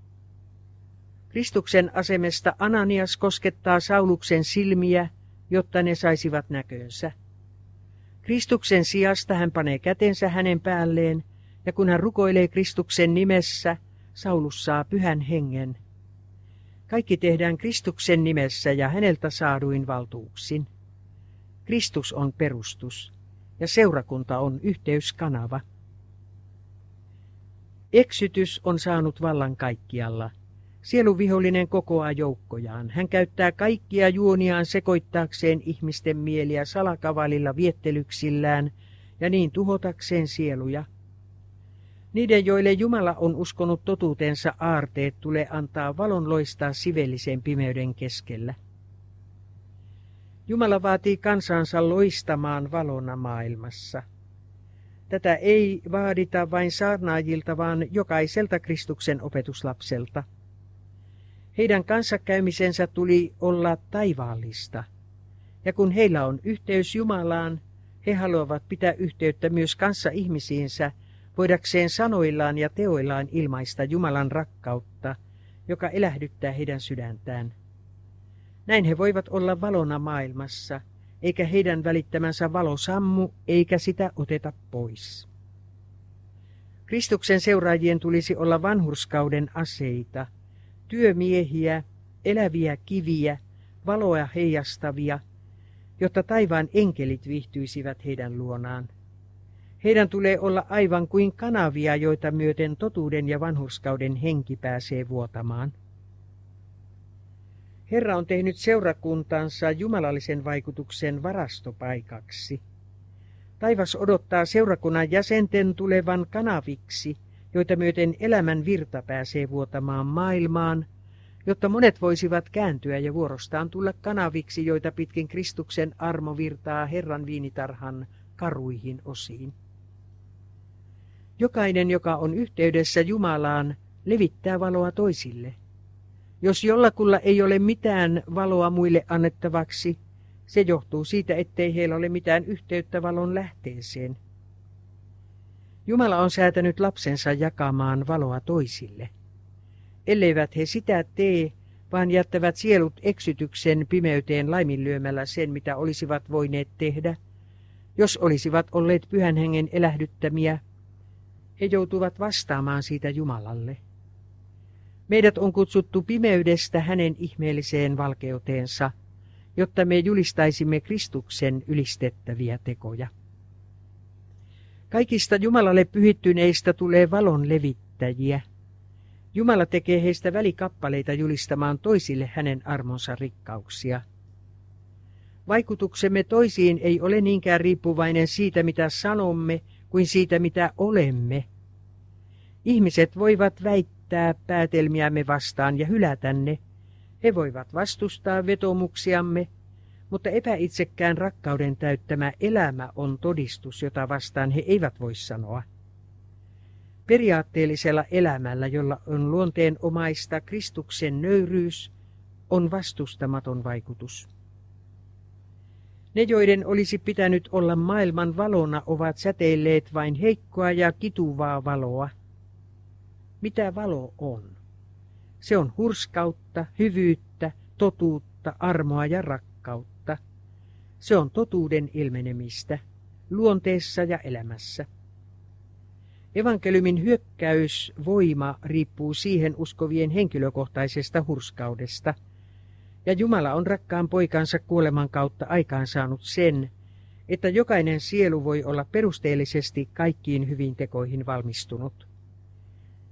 Kristuksen asemesta Ananias koskettaa Sauluksen silmiä, jotta ne saisivat näkönsä. Kristuksen sijasta hän panee kätensä hänen päälleen, ja kun hän rukoilee Kristuksen nimessä, Saulus saa pyhän hengen. Kaikki tehdään Kristuksen nimessä ja häneltä saaduin valtuuksin. Kristus on perustus ja seurakunta on yhteyskanava. Eksytys on saanut vallan kaikkialla. Sieluvihollinen kokoaa joukkojaan. Hän käyttää kaikkia juoniaan sekoittaakseen ihmisten mieliä salakavalilla viettelyksillään ja niin tuhotakseen sieluja. Niiden, joille Jumala on uskonut totuutensa aarteet, tulee antaa valon loistaa sivellisen pimeyden keskellä. Jumala vaatii kansansa loistamaan valona maailmassa. Tätä ei vaadita vain saarnaajilta, vaan jokaiselta Kristuksen opetuslapselta. Heidän kanssakäymisensä tuli olla taivaallista. Ja kun heillä on yhteys Jumalaan, he haluavat pitää yhteyttä myös kanssa ihmisiinsä, voidakseen sanoillaan ja teoillaan ilmaista Jumalan rakkautta, joka elähdyttää heidän sydäntään. Näin he voivat olla valona maailmassa, eikä heidän välittämänsä valo sammu, eikä sitä oteta pois. Kristuksen seuraajien tulisi olla vanhurskauden aseita, työmiehiä, eläviä kiviä, valoa heijastavia, jotta taivaan enkelit viihtyisivät heidän luonaan. Heidän tulee olla aivan kuin kanavia, joita myöten totuuden ja vanhurskauden henki pääsee vuotamaan. Herra on tehnyt seurakuntansa jumalallisen vaikutuksen varastopaikaksi. Taivas odottaa seurakunnan jäsenten tulevan kanaviksi, joita myöten elämän virta pääsee vuotamaan maailmaan, jotta monet voisivat kääntyä ja vuorostaan tulla kanaviksi, joita pitkin Kristuksen armo virtaa Herran viinitarhan karuihin osiin. Jokainen, joka on yhteydessä Jumalaan, levittää valoa toisille. Jos jollakulla ei ole mitään valoa muille annettavaksi, se johtuu siitä, ettei heillä ole mitään yhteyttä valon lähteeseen. Jumala on säätänyt lapsensa jakamaan valoa toisille. Elleivät he sitä tee, vaan jättävät sielut eksytyksen pimeyteen laiminlyömällä sen, mitä olisivat voineet tehdä, jos olisivat olleet pyhän hengen elähdyttämiä, he joutuvat vastaamaan siitä Jumalalle. Meidät on kutsuttu pimeydestä hänen ihmeelliseen valkeuteensa, jotta me julistaisimme Kristuksen ylistettäviä tekoja. Kaikista Jumalalle pyhittyneistä tulee valon levittäjiä. Jumala tekee heistä välikappaleita julistamaan toisille hänen armonsa rikkauksia. Vaikutuksemme toisiin ei ole niinkään riippuvainen siitä, mitä sanomme, kuin siitä, mitä olemme. Ihmiset voivat väittää päätelmiämme vastaan ja hylätä ne. He voivat vastustaa vetomuksiamme, mutta epäitsekään rakkauden täyttämä elämä on todistus, jota vastaan he eivät voi sanoa. Periaatteellisella elämällä, jolla on luonteen omaista Kristuksen nöyryys, on vastustamaton vaikutus. Ne, joiden olisi pitänyt olla maailman valona, ovat säteilleet vain heikkoa ja kituvaa valoa. Mitä valo on? Se on hurskautta, hyvyyttä, totuutta, armoa ja rakkautta. Se on totuuden ilmenemistä, luonteessa ja elämässä. Evankeliumin hyökkäysvoima riippuu siihen uskovien henkilökohtaisesta hurskaudesta – ja Jumala on rakkaan poikansa kuoleman kautta aikaansaanut sen, että jokainen sielu voi olla perusteellisesti kaikkiin hyvin tekoihin valmistunut.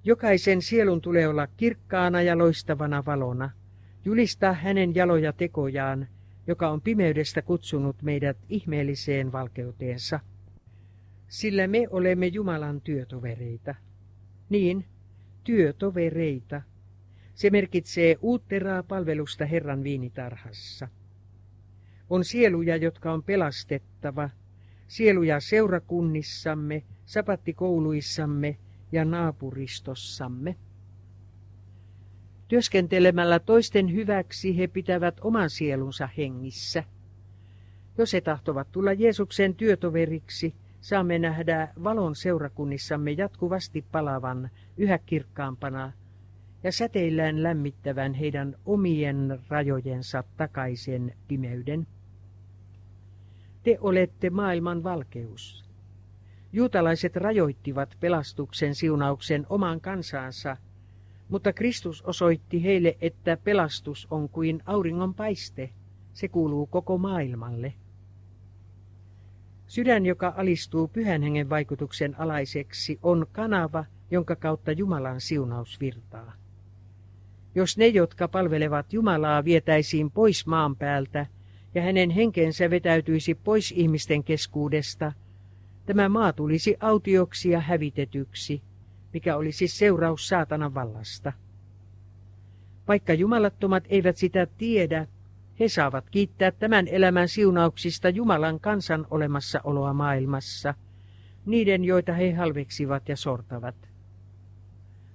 Jokaisen sielun tulee olla kirkkaana ja loistavana valona, julistaa hänen jaloja tekojaan, joka on pimeydestä kutsunut meidät ihmeelliseen valkeuteensa. Sillä me olemme Jumalan työtovereita. Niin, työtovereita, se merkitsee uutteraa palvelusta Herran viinitarhassa. On sieluja, jotka on pelastettava, sieluja seurakunnissamme, sapattikouluissamme ja naapuristossamme. Työskentelemällä toisten hyväksi he pitävät oman sielunsa hengissä. Jos he tahtovat tulla Jeesuksen työtoveriksi, saamme nähdä valon seurakunnissamme jatkuvasti palavan yhä kirkkaampana ja säteillään lämmittävän heidän omien rajojensa takaisen pimeyden. Te olette maailman valkeus. Juutalaiset rajoittivat pelastuksen siunauksen omaan kansaansa, Mutta Kristus osoitti heille, että pelastus on kuin auringon paiste. Se kuuluu koko maailmalle. Sydän, joka alistuu pyhän hengen vaikutuksen alaiseksi, on kanava, jonka kautta Jumalan siunaus virtaa. Jos ne, jotka palvelevat Jumalaa, vietäisiin pois maan päältä ja hänen henkensä vetäytyisi pois ihmisten keskuudesta, tämä maa tulisi autioksi ja hävitetyksi, mikä olisi seuraus saatanan vallasta. Vaikka jumalattomat eivät sitä tiedä, he saavat kiittää tämän elämän siunauksista Jumalan kansan olemassaoloa maailmassa, niiden joita he halveksivat ja sortavat.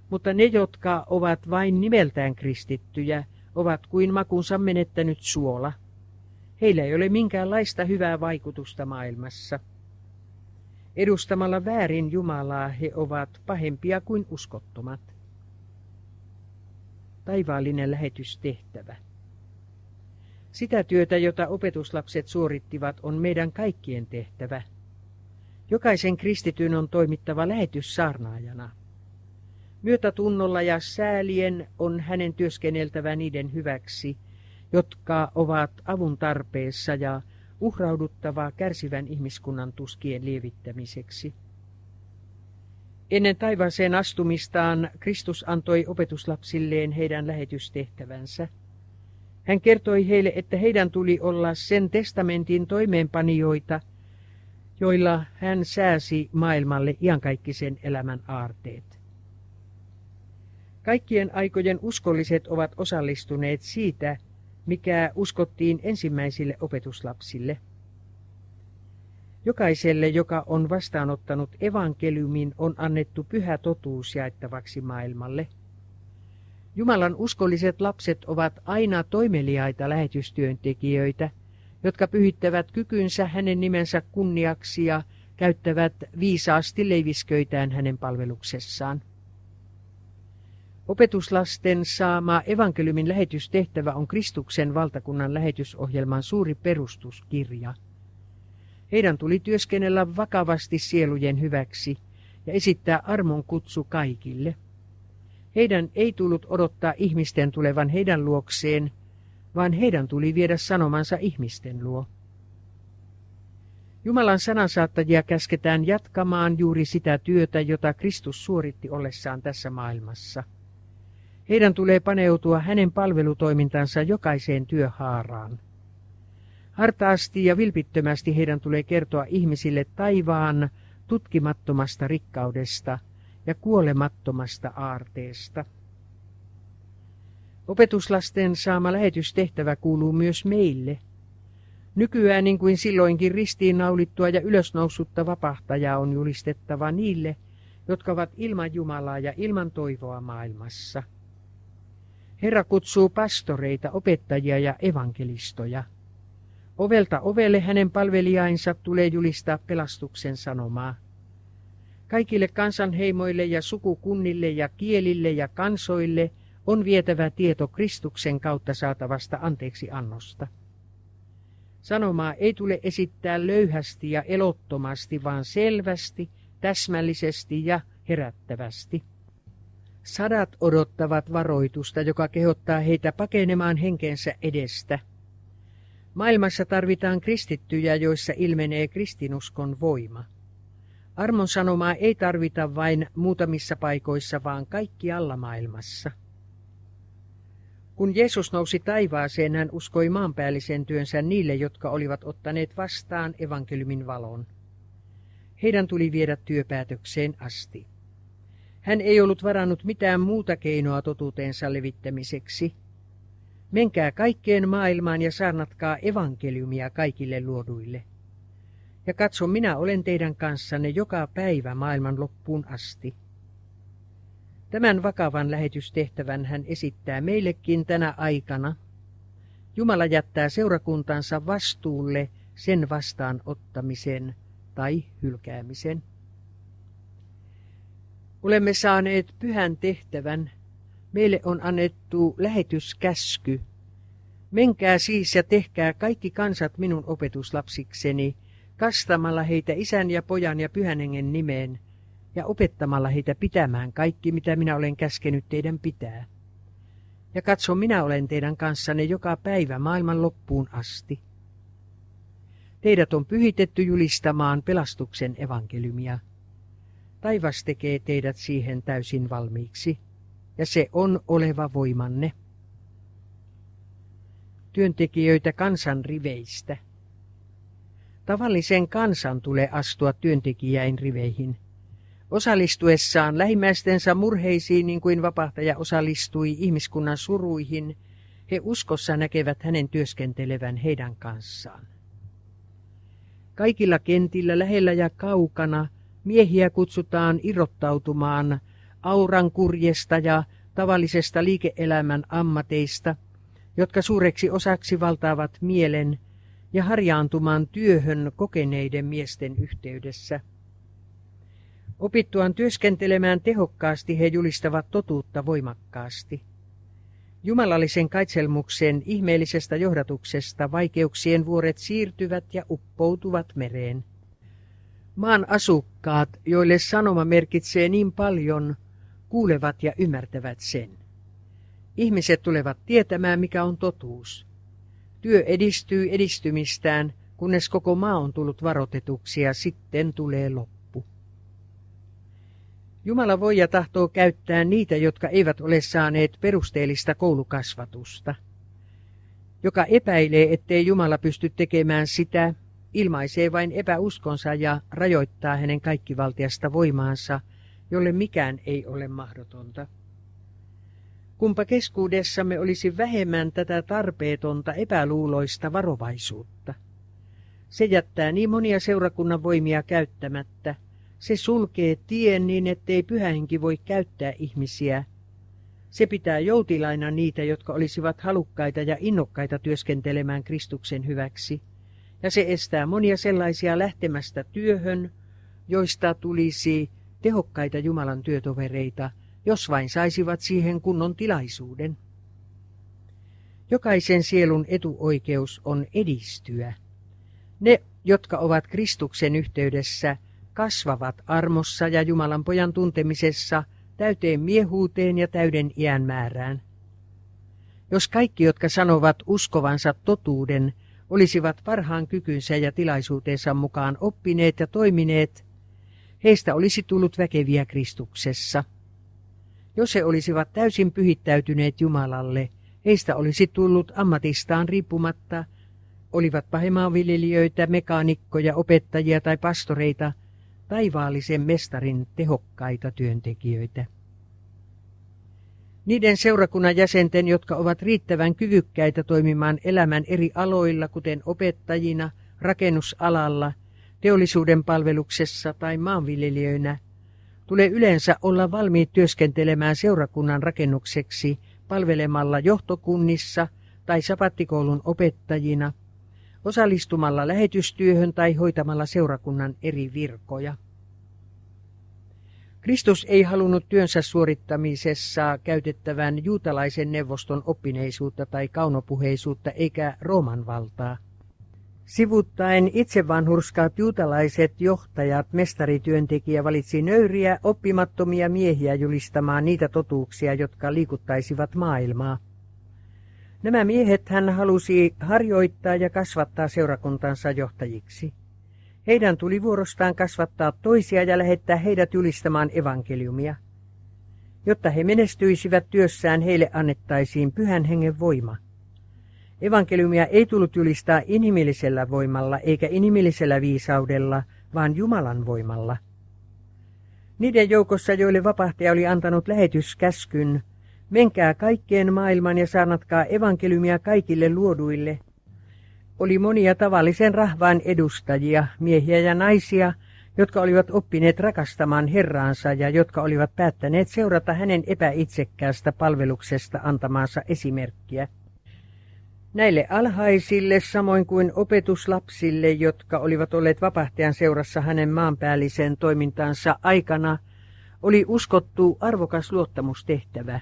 Mutta ne, jotka ovat vain nimeltään kristittyjä, ovat kuin makunsa menettänyt suola. Heillä ei ole minkäänlaista hyvää vaikutusta maailmassa. Edustamalla väärin Jumalaa he ovat pahempia kuin uskottomat. Taivaallinen lähetystehtävä. Sitä työtä, jota opetuslapset suorittivat, on meidän kaikkien tehtävä. Jokaisen kristityn on toimittava lähetyssaarnaajana. Myötätunnolla ja säälien on hänen työskenneltävä niiden hyväksi, jotka ovat avun tarpeessa ja uhrauduttavaa kärsivän ihmiskunnan tuskien lievittämiseksi. Ennen taivaaseen astumistaan Kristus antoi opetuslapsilleen heidän lähetystehtävänsä. Hän kertoi heille, että heidän tuli olla sen testamentin toimeenpanijoita, joilla hän sääsi maailmalle iankaikkisen elämän aarteet. Kaikkien aikojen uskolliset ovat osallistuneet siitä, mikä uskottiin ensimmäisille opetuslapsille. Jokaiselle, joka on vastaanottanut evankeliumin, on annettu pyhä totuus jaettavaksi maailmalle. Jumalan uskolliset lapset ovat aina toimeliaita lähetystyöntekijöitä, jotka pyhittävät kykynsä hänen nimensä kunniaksi ja käyttävät viisaasti leivisköitään hänen palveluksessaan. Opetuslasten saama evankeliumin lähetystehtävä on Kristuksen valtakunnan lähetysohjelman suuri perustuskirja. Heidän tuli työskennellä vakavasti sielujen hyväksi ja esittää armon kutsu kaikille. Heidän ei tullut odottaa ihmisten tulevan heidän luokseen, vaan heidän tuli viedä sanomansa ihmisten luo. Jumalan sanansaattajia käsketään jatkamaan juuri sitä työtä, jota Kristus suoritti ollessaan tässä maailmassa – heidän tulee paneutua hänen palvelutoimintansa jokaiseen työhaaraan. Hartaasti ja vilpittömästi heidän tulee kertoa ihmisille taivaan tutkimattomasta rikkaudesta ja kuolemattomasta aarteesta. Opetuslasten saama lähetystehtävä kuuluu myös meille. Nykyään niin kuin silloinkin ristiinnaulittua ja ylösnoussutta vapahtajaa on julistettava niille, jotka ovat ilman Jumalaa ja ilman toivoa maailmassa. Herra kutsuu pastoreita, opettajia ja evankelistoja. Ovelta ovelle hänen palvelijainsa tulee julistaa pelastuksen sanomaa. Kaikille kansanheimoille ja sukukunnille ja kielille ja kansoille on vietävä tieto Kristuksen kautta saatavasta anteeksi annosta. Sanomaa ei tule esittää löyhästi ja elottomasti, vaan selvästi, täsmällisesti ja herättävästi. Sadat odottavat varoitusta, joka kehottaa heitä pakenemaan henkensä edestä. Maailmassa tarvitaan kristittyjä, joissa ilmenee kristinuskon voima. Armon sanomaa ei tarvita vain muutamissa paikoissa, vaan kaikkialla maailmassa. Kun Jeesus nousi taivaaseen, hän uskoi maanpäällisen työnsä niille, jotka olivat ottaneet vastaan evankeliumin valon. Heidän tuli viedä työpäätökseen asti. Hän ei ollut varannut mitään muuta keinoa totuutensa levittämiseksi. Menkää kaikkeen maailmaan ja saarnatkaa evankeliumia kaikille luoduille. Ja katso, minä olen teidän kanssanne joka päivä maailman loppuun asti. Tämän vakavan lähetystehtävän hän esittää meillekin tänä aikana. Jumala jättää seurakuntansa vastuulle sen vastaanottamisen tai hylkäämisen. Olemme saaneet pyhän tehtävän. Meille on annettu lähetyskäsky. Menkää siis ja tehkää kaikki kansat minun opetuslapsikseni, kastamalla heitä isän ja pojan ja pyhän hengen nimeen, ja opettamalla heitä pitämään kaikki, mitä minä olen käskenyt teidän pitää. Ja katso, minä olen teidän kanssanne joka päivä maailman loppuun asti. Teidät on pyhitetty julistamaan pelastuksen evankeliumia. Taivas tekee teidät siihen täysin valmiiksi, ja se on oleva voimanne. Työntekijöitä kansan riveistä. Tavallisen kansan tulee astua työntekijäin riveihin. Osallistuessaan lähimmäistensä murheisiin niin kuin vapahtaja osallistui ihmiskunnan suruihin, he uskossa näkevät hänen työskentelevän heidän kanssaan. Kaikilla kentillä lähellä ja kaukana miehiä kutsutaan irrottautumaan auran kurjesta ja tavallisesta liike-elämän ammateista, jotka suureksi osaksi valtaavat mielen ja harjaantumaan työhön kokeneiden miesten yhteydessä. Opittuaan työskentelemään tehokkaasti he julistavat totuutta voimakkaasti. Jumalallisen kaitselmuksen ihmeellisestä johdatuksesta vaikeuksien vuoret siirtyvät ja uppoutuvat mereen. Maan asukkaat, joille sanoma merkitsee niin paljon, kuulevat ja ymmärtävät sen. Ihmiset tulevat tietämään, mikä on totuus. Työ edistyy edistymistään, kunnes koko maa on tullut varotetuksi ja sitten tulee loppu. Jumala voi ja tahtoo käyttää niitä, jotka eivät ole saaneet perusteellista koulukasvatusta. Joka epäilee, ettei Jumala pysty tekemään sitä, ilmaisee vain epäuskonsa ja rajoittaa hänen kaikkivaltiasta voimaansa, jolle mikään ei ole mahdotonta. Kumpa keskuudessamme olisi vähemmän tätä tarpeetonta epäluuloista varovaisuutta. Se jättää niin monia seurakunnan voimia käyttämättä. Se sulkee tien niin, ettei pyhähenki voi käyttää ihmisiä. Se pitää joutilaina niitä, jotka olisivat halukkaita ja innokkaita työskentelemään Kristuksen hyväksi. Ja se estää monia sellaisia lähtemästä työhön, joista tulisi tehokkaita Jumalan työtovereita, jos vain saisivat siihen kunnon tilaisuuden. Jokaisen sielun etuoikeus on edistyä. Ne, jotka ovat Kristuksen yhteydessä, kasvavat armossa ja Jumalan pojan tuntemisessa täyteen miehuuteen ja täyden iän määrään. Jos kaikki, jotka sanovat uskovansa totuuden, olisivat parhaan kykynsä ja tilaisuutensa mukaan oppineet ja toimineet, heistä olisi tullut väkeviä Kristuksessa. Jos he olisivat täysin pyhittäytyneet Jumalalle, heistä olisi tullut ammatistaan riippumatta, olivatpa he maanviljelijöitä, mekaanikkoja, opettajia tai pastoreita, taivaallisen mestarin tehokkaita työntekijöitä. Niiden seurakunnan jäsenten, jotka ovat riittävän kyvykkäitä toimimaan elämän eri aloilla, kuten opettajina, rakennusalalla, teollisuuden palveluksessa tai maanviljelijöinä, tulee yleensä olla valmiit työskentelemään seurakunnan rakennukseksi palvelemalla johtokunnissa tai sapattikoulun opettajina, osallistumalla lähetystyöhön tai hoitamalla seurakunnan eri virkoja. Kristus ei halunnut työnsä suorittamisessa käytettävän juutalaisen neuvoston oppineisuutta tai kaunopuheisuutta eikä Rooman valtaa. Sivuttaen itsevanhurskaat juutalaiset johtajat mestarityöntekijä valitsi nöyriä, oppimattomia miehiä julistamaan niitä totuuksia, jotka liikuttaisivat maailmaa. Nämä miehet hän halusi harjoittaa ja kasvattaa seurakuntansa johtajiksi. Heidän tuli vuorostaan kasvattaa toisia ja lähettää heidät julistamaan evankeliumia. Jotta he menestyisivät työssään, heille annettaisiin pyhän hengen voima. Evankeliumia ei tullut julistaa inhimillisellä voimalla eikä inhimillisellä viisaudella, vaan Jumalan voimalla. Niiden joukossa, joille vapahtaja oli antanut lähetyskäskyn, menkää kaikkeen maailman ja saarnatkaa evankeliumia kaikille luoduille, oli monia tavallisen rahvaan edustajia, miehiä ja naisia, jotka olivat oppineet rakastamaan Herraansa ja jotka olivat päättäneet seurata hänen epäitsekkäästä palveluksesta antamaansa esimerkkiä. Näille alhaisille, samoin kuin opetuslapsille, jotka olivat olleet vapahtajan seurassa hänen maanpäällisen toimintansa aikana, oli uskottu arvokas luottamustehtävä.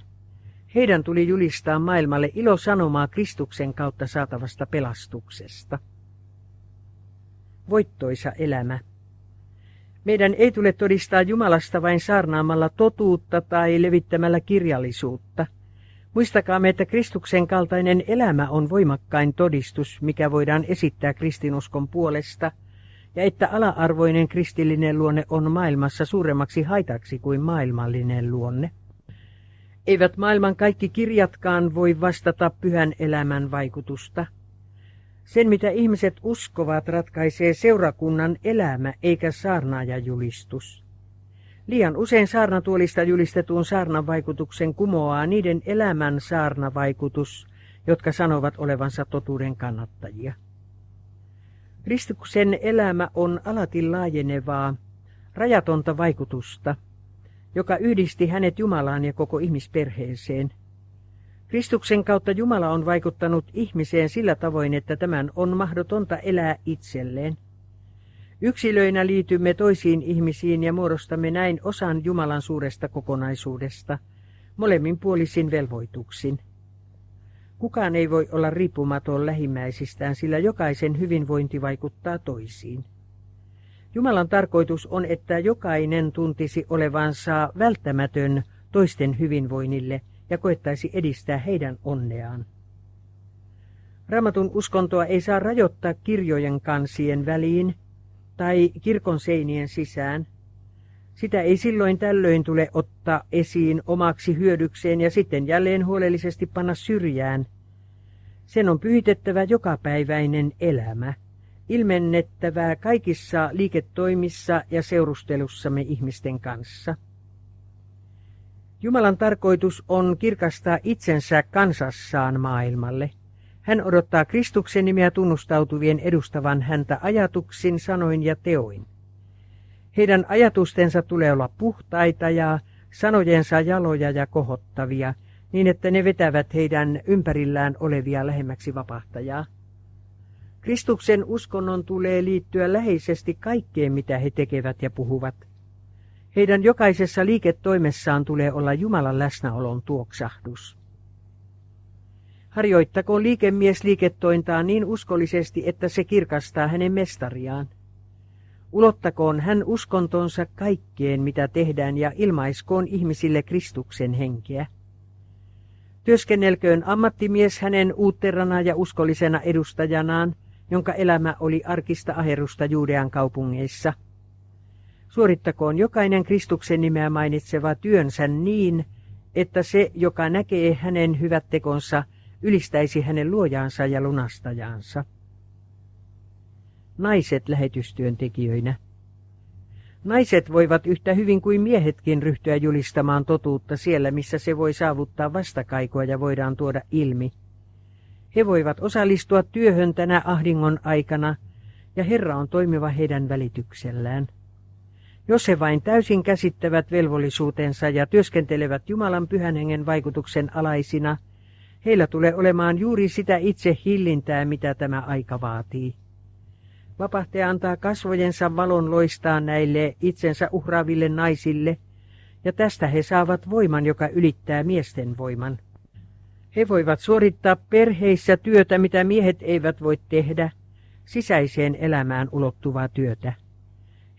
Heidän tuli julistaa maailmalle ilo sanomaa Kristuksen kautta saatavasta pelastuksesta. Voittoisa elämä. Meidän ei tule todistaa Jumalasta vain saarnaamalla totuutta tai levittämällä kirjallisuutta. Muistakaamme, että Kristuksen kaltainen elämä on voimakkain todistus, mikä voidaan esittää kristinuskon puolesta, ja että ala-arvoinen kristillinen luonne on maailmassa suuremmaksi haitaksi kuin maailmallinen luonne. Eivät maailman kaikki kirjatkaan voi vastata pyhän elämän vaikutusta. Sen, mitä ihmiset uskovat, ratkaisee seurakunnan elämä eikä saarnaajajulistus. Liian usein saarnatuolista julistetun saarnan vaikutuksen kumoaa niiden elämän saarnavaikutus, jotka sanovat olevansa totuuden kannattajia. Kristuksen elämä on alati laajenevaa, rajatonta vaikutusta, joka yhdisti hänet Jumalaan ja koko ihmisperheeseen. Kristuksen kautta Jumala on vaikuttanut ihmiseen sillä tavoin, että tämän on mahdotonta elää itselleen. Yksilöinä liitymme toisiin ihmisiin ja muodostamme näin osan Jumalan suuresta kokonaisuudesta, molemmin puolisin velvoituksin. Kukaan ei voi olla riippumaton lähimmäisistään, sillä jokaisen hyvinvointi vaikuttaa toisiin. Jumalan tarkoitus on, että jokainen tuntisi olevansa välttämätön toisten hyvinvoinnille ja koettaisi edistää heidän onneaan. Ramatun uskontoa ei saa rajoittaa kirjojen kansien väliin tai kirkon seinien sisään. Sitä ei silloin tällöin tule ottaa esiin omaksi hyödykseen ja sitten jälleen huolellisesti panna syrjään. Sen on pyhitettävä jokapäiväinen elämä – ilmennettävää kaikissa liiketoimissa ja seurustelussamme ihmisten kanssa. Jumalan tarkoitus on kirkastaa itsensä kansassaan maailmalle. Hän odottaa Kristuksen nimeä tunnustautuvien edustavan häntä ajatuksin, sanoin ja teoin. Heidän ajatustensa tulee olla puhtaita ja sanojensa jaloja ja kohottavia, niin että ne vetävät heidän ympärillään olevia lähemmäksi vapahtajaa. Kristuksen uskonnon tulee liittyä läheisesti kaikkeen, mitä he tekevät ja puhuvat. Heidän jokaisessa liiketoimessaan tulee olla Jumalan läsnäolon tuoksahdus. Harjoittakoon liikemies liiketointaan niin uskollisesti, että se kirkastaa hänen mestariaan. Ulottakoon hän uskontonsa kaikkeen, mitä tehdään, ja ilmaiskoon ihmisille Kristuksen henkeä. Työskennelköön ammattimies hänen uutterana ja uskollisena edustajanaan, jonka elämä oli arkista aherusta Juudean kaupungeissa. Suorittakoon jokainen Kristuksen nimeä mainitseva työnsä niin, että se, joka näkee hänen hyvät tekonsa, ylistäisi hänen luojaansa ja lunastajaansa. Naiset lähetystyöntekijöinä. Naiset voivat yhtä hyvin kuin miehetkin ryhtyä julistamaan totuutta siellä, missä se voi saavuttaa vastakaikoa ja voidaan tuoda ilmi – he voivat osallistua työhön tänä ahdingon aikana, ja Herra on toimiva heidän välityksellään. Jos he vain täysin käsittävät velvollisuutensa ja työskentelevät Jumalan pyhän hengen vaikutuksen alaisina, heillä tulee olemaan juuri sitä itse hillintää, mitä tämä aika vaatii. Vapahtaja antaa kasvojensa valon loistaa näille itsensä uhraaville naisille, ja tästä he saavat voiman, joka ylittää miesten voiman. He voivat suorittaa perheissä työtä, mitä miehet eivät voi tehdä, sisäiseen elämään ulottuvaa työtä.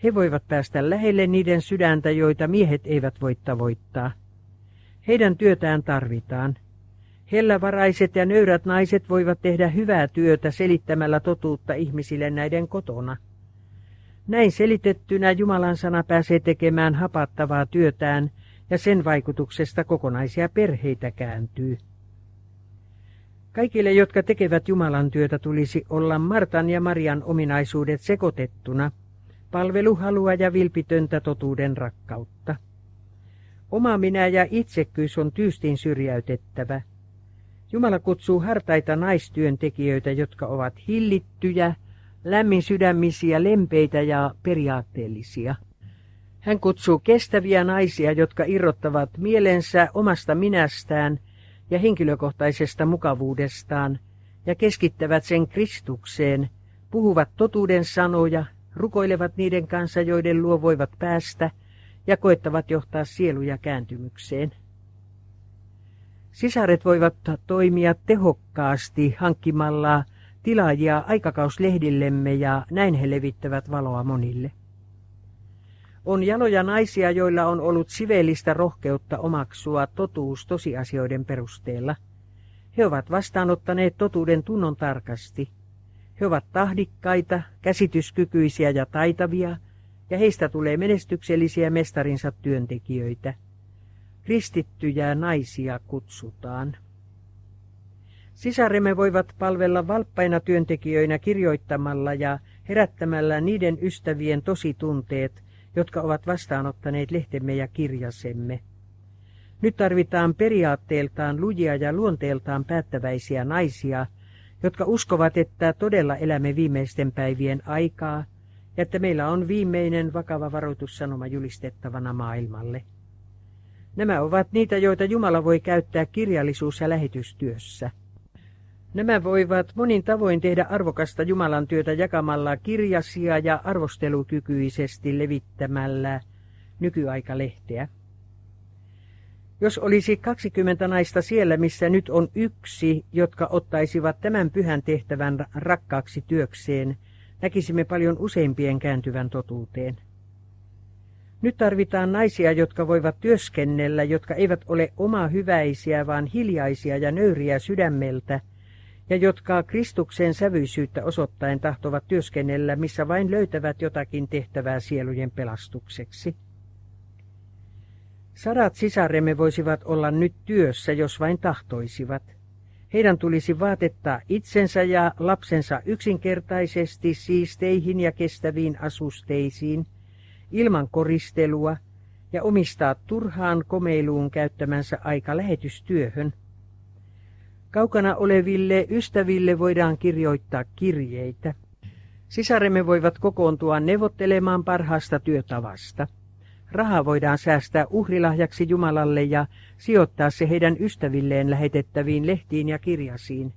He voivat päästä lähelle niiden sydäntä, joita miehet eivät voi tavoittaa. Heidän työtään tarvitaan. Hellävaraiset ja nöyrät naiset voivat tehdä hyvää työtä selittämällä totuutta ihmisille näiden kotona. Näin selitettynä Jumalan sana pääsee tekemään hapattavaa työtään ja sen vaikutuksesta kokonaisia perheitä kääntyy. Kaikille, jotka tekevät Jumalan työtä, tulisi olla Martan ja Marian ominaisuudet sekoitettuna, palveluhalua ja vilpitöntä totuuden rakkautta. Oma minä ja itsekkyys on tyystin syrjäytettävä. Jumala kutsuu hartaita naistyöntekijöitä, jotka ovat hillittyjä, lämmin sydämisiä, lempeitä ja periaatteellisia. Hän kutsuu kestäviä naisia, jotka irrottavat mielensä omasta minästään ja henkilökohtaisesta mukavuudestaan ja keskittävät sen Kristukseen, puhuvat totuuden sanoja, rukoilevat niiden kanssa, joiden luo voivat päästä, ja koettavat johtaa sieluja kääntymykseen. Sisaret voivat toimia tehokkaasti hankkimalla tilaajia aikakauslehdillemme ja näin he levittävät valoa monille. On jaloja naisia, joilla on ollut siveellistä rohkeutta omaksua totuus tosiasioiden perusteella. He ovat vastaanottaneet totuuden tunnon tarkasti. He ovat tahdikkaita, käsityskykyisiä ja taitavia, ja heistä tulee menestyksellisiä mestarinsa työntekijöitä. Kristittyjä naisia kutsutaan. Sisaremme voivat palvella valppaina työntekijöinä kirjoittamalla ja herättämällä niiden ystävien tositunteet, jotka ovat vastaanottaneet lehtemme ja kirjasemme. Nyt tarvitaan periaatteeltaan lujia ja luonteeltaan päättäväisiä naisia, jotka uskovat, että todella elämme viimeisten päivien aikaa ja että meillä on viimeinen vakava varoitussanoma julistettavana maailmalle. Nämä ovat niitä, joita Jumala voi käyttää kirjallisuus- ja lähetystyössä. Nämä voivat monin tavoin tehdä arvokasta Jumalan työtä jakamalla kirjasia ja arvostelukykyisesti levittämällä nykyaikalehteä. Jos olisi 20 naista siellä, missä nyt on yksi, jotka ottaisivat tämän pyhän tehtävän rakkaaksi työkseen, näkisimme paljon useimpien kääntyvän totuuteen. Nyt tarvitaan naisia, jotka voivat työskennellä, jotka eivät ole oma hyväisiä, vaan hiljaisia ja nöyriä sydämeltä, ja jotka Kristuksen sävyisyyttä osoittain tahtovat työskennellä, missä vain löytävät jotakin tehtävää sielujen pelastukseksi. Sadat sisaremme voisivat olla nyt työssä, jos vain tahtoisivat. Heidän tulisi vaatettaa itsensä ja lapsensa yksinkertaisesti siisteihin ja kestäviin asusteisiin, ilman koristelua, ja omistaa turhaan komeiluun käyttämänsä aika lähetystyöhön. Kaukana oleville ystäville voidaan kirjoittaa kirjeitä. Sisaremme voivat kokoontua neuvottelemaan parhaasta työtavasta. Raha voidaan säästää uhrilahjaksi Jumalalle ja sijoittaa se heidän ystävilleen lähetettäviin lehtiin ja kirjasiin.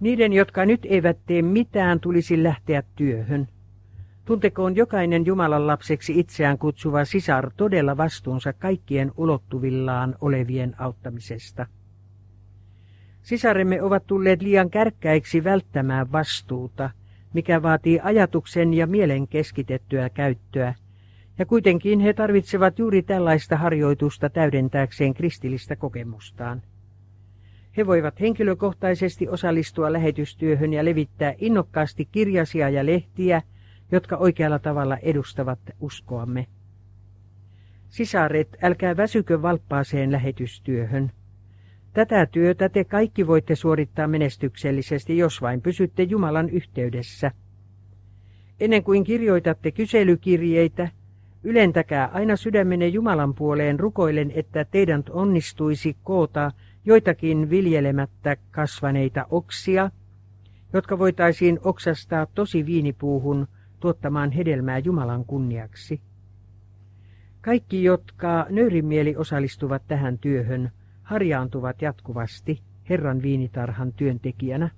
Niiden, jotka nyt eivät tee mitään, tulisi lähteä työhön. Tuntekoon jokainen Jumalan lapseksi itseään kutsuva sisar todella vastuunsa kaikkien ulottuvillaan olevien auttamisesta. Sisaremme ovat tulleet liian kärkkäiksi välttämään vastuuta, mikä vaatii ajatuksen ja mielen keskitettyä käyttöä, ja kuitenkin he tarvitsevat juuri tällaista harjoitusta täydentääkseen kristillistä kokemustaan. He voivat henkilökohtaisesti osallistua lähetystyöhön ja levittää innokkaasti kirjasia ja lehtiä, jotka oikealla tavalla edustavat uskoamme. Sisaret, älkää väsykö valppaaseen lähetystyöhön. Tätä työtä te kaikki voitte suorittaa menestyksellisesti, jos vain pysytte Jumalan yhteydessä. Ennen kuin kirjoitatte kyselykirjeitä, Ylentäkää aina sydämenne Jumalan puoleen rukoilen, että teidän onnistuisi koota joitakin viljelemättä kasvaneita oksia, jotka voitaisiin oksastaa tosi viinipuuhun tuottamaan hedelmää Jumalan kunniaksi. Kaikki, jotka nöyrimieli osallistuvat tähän työhön, harjaantuvat jatkuvasti Herran viinitarhan työntekijänä.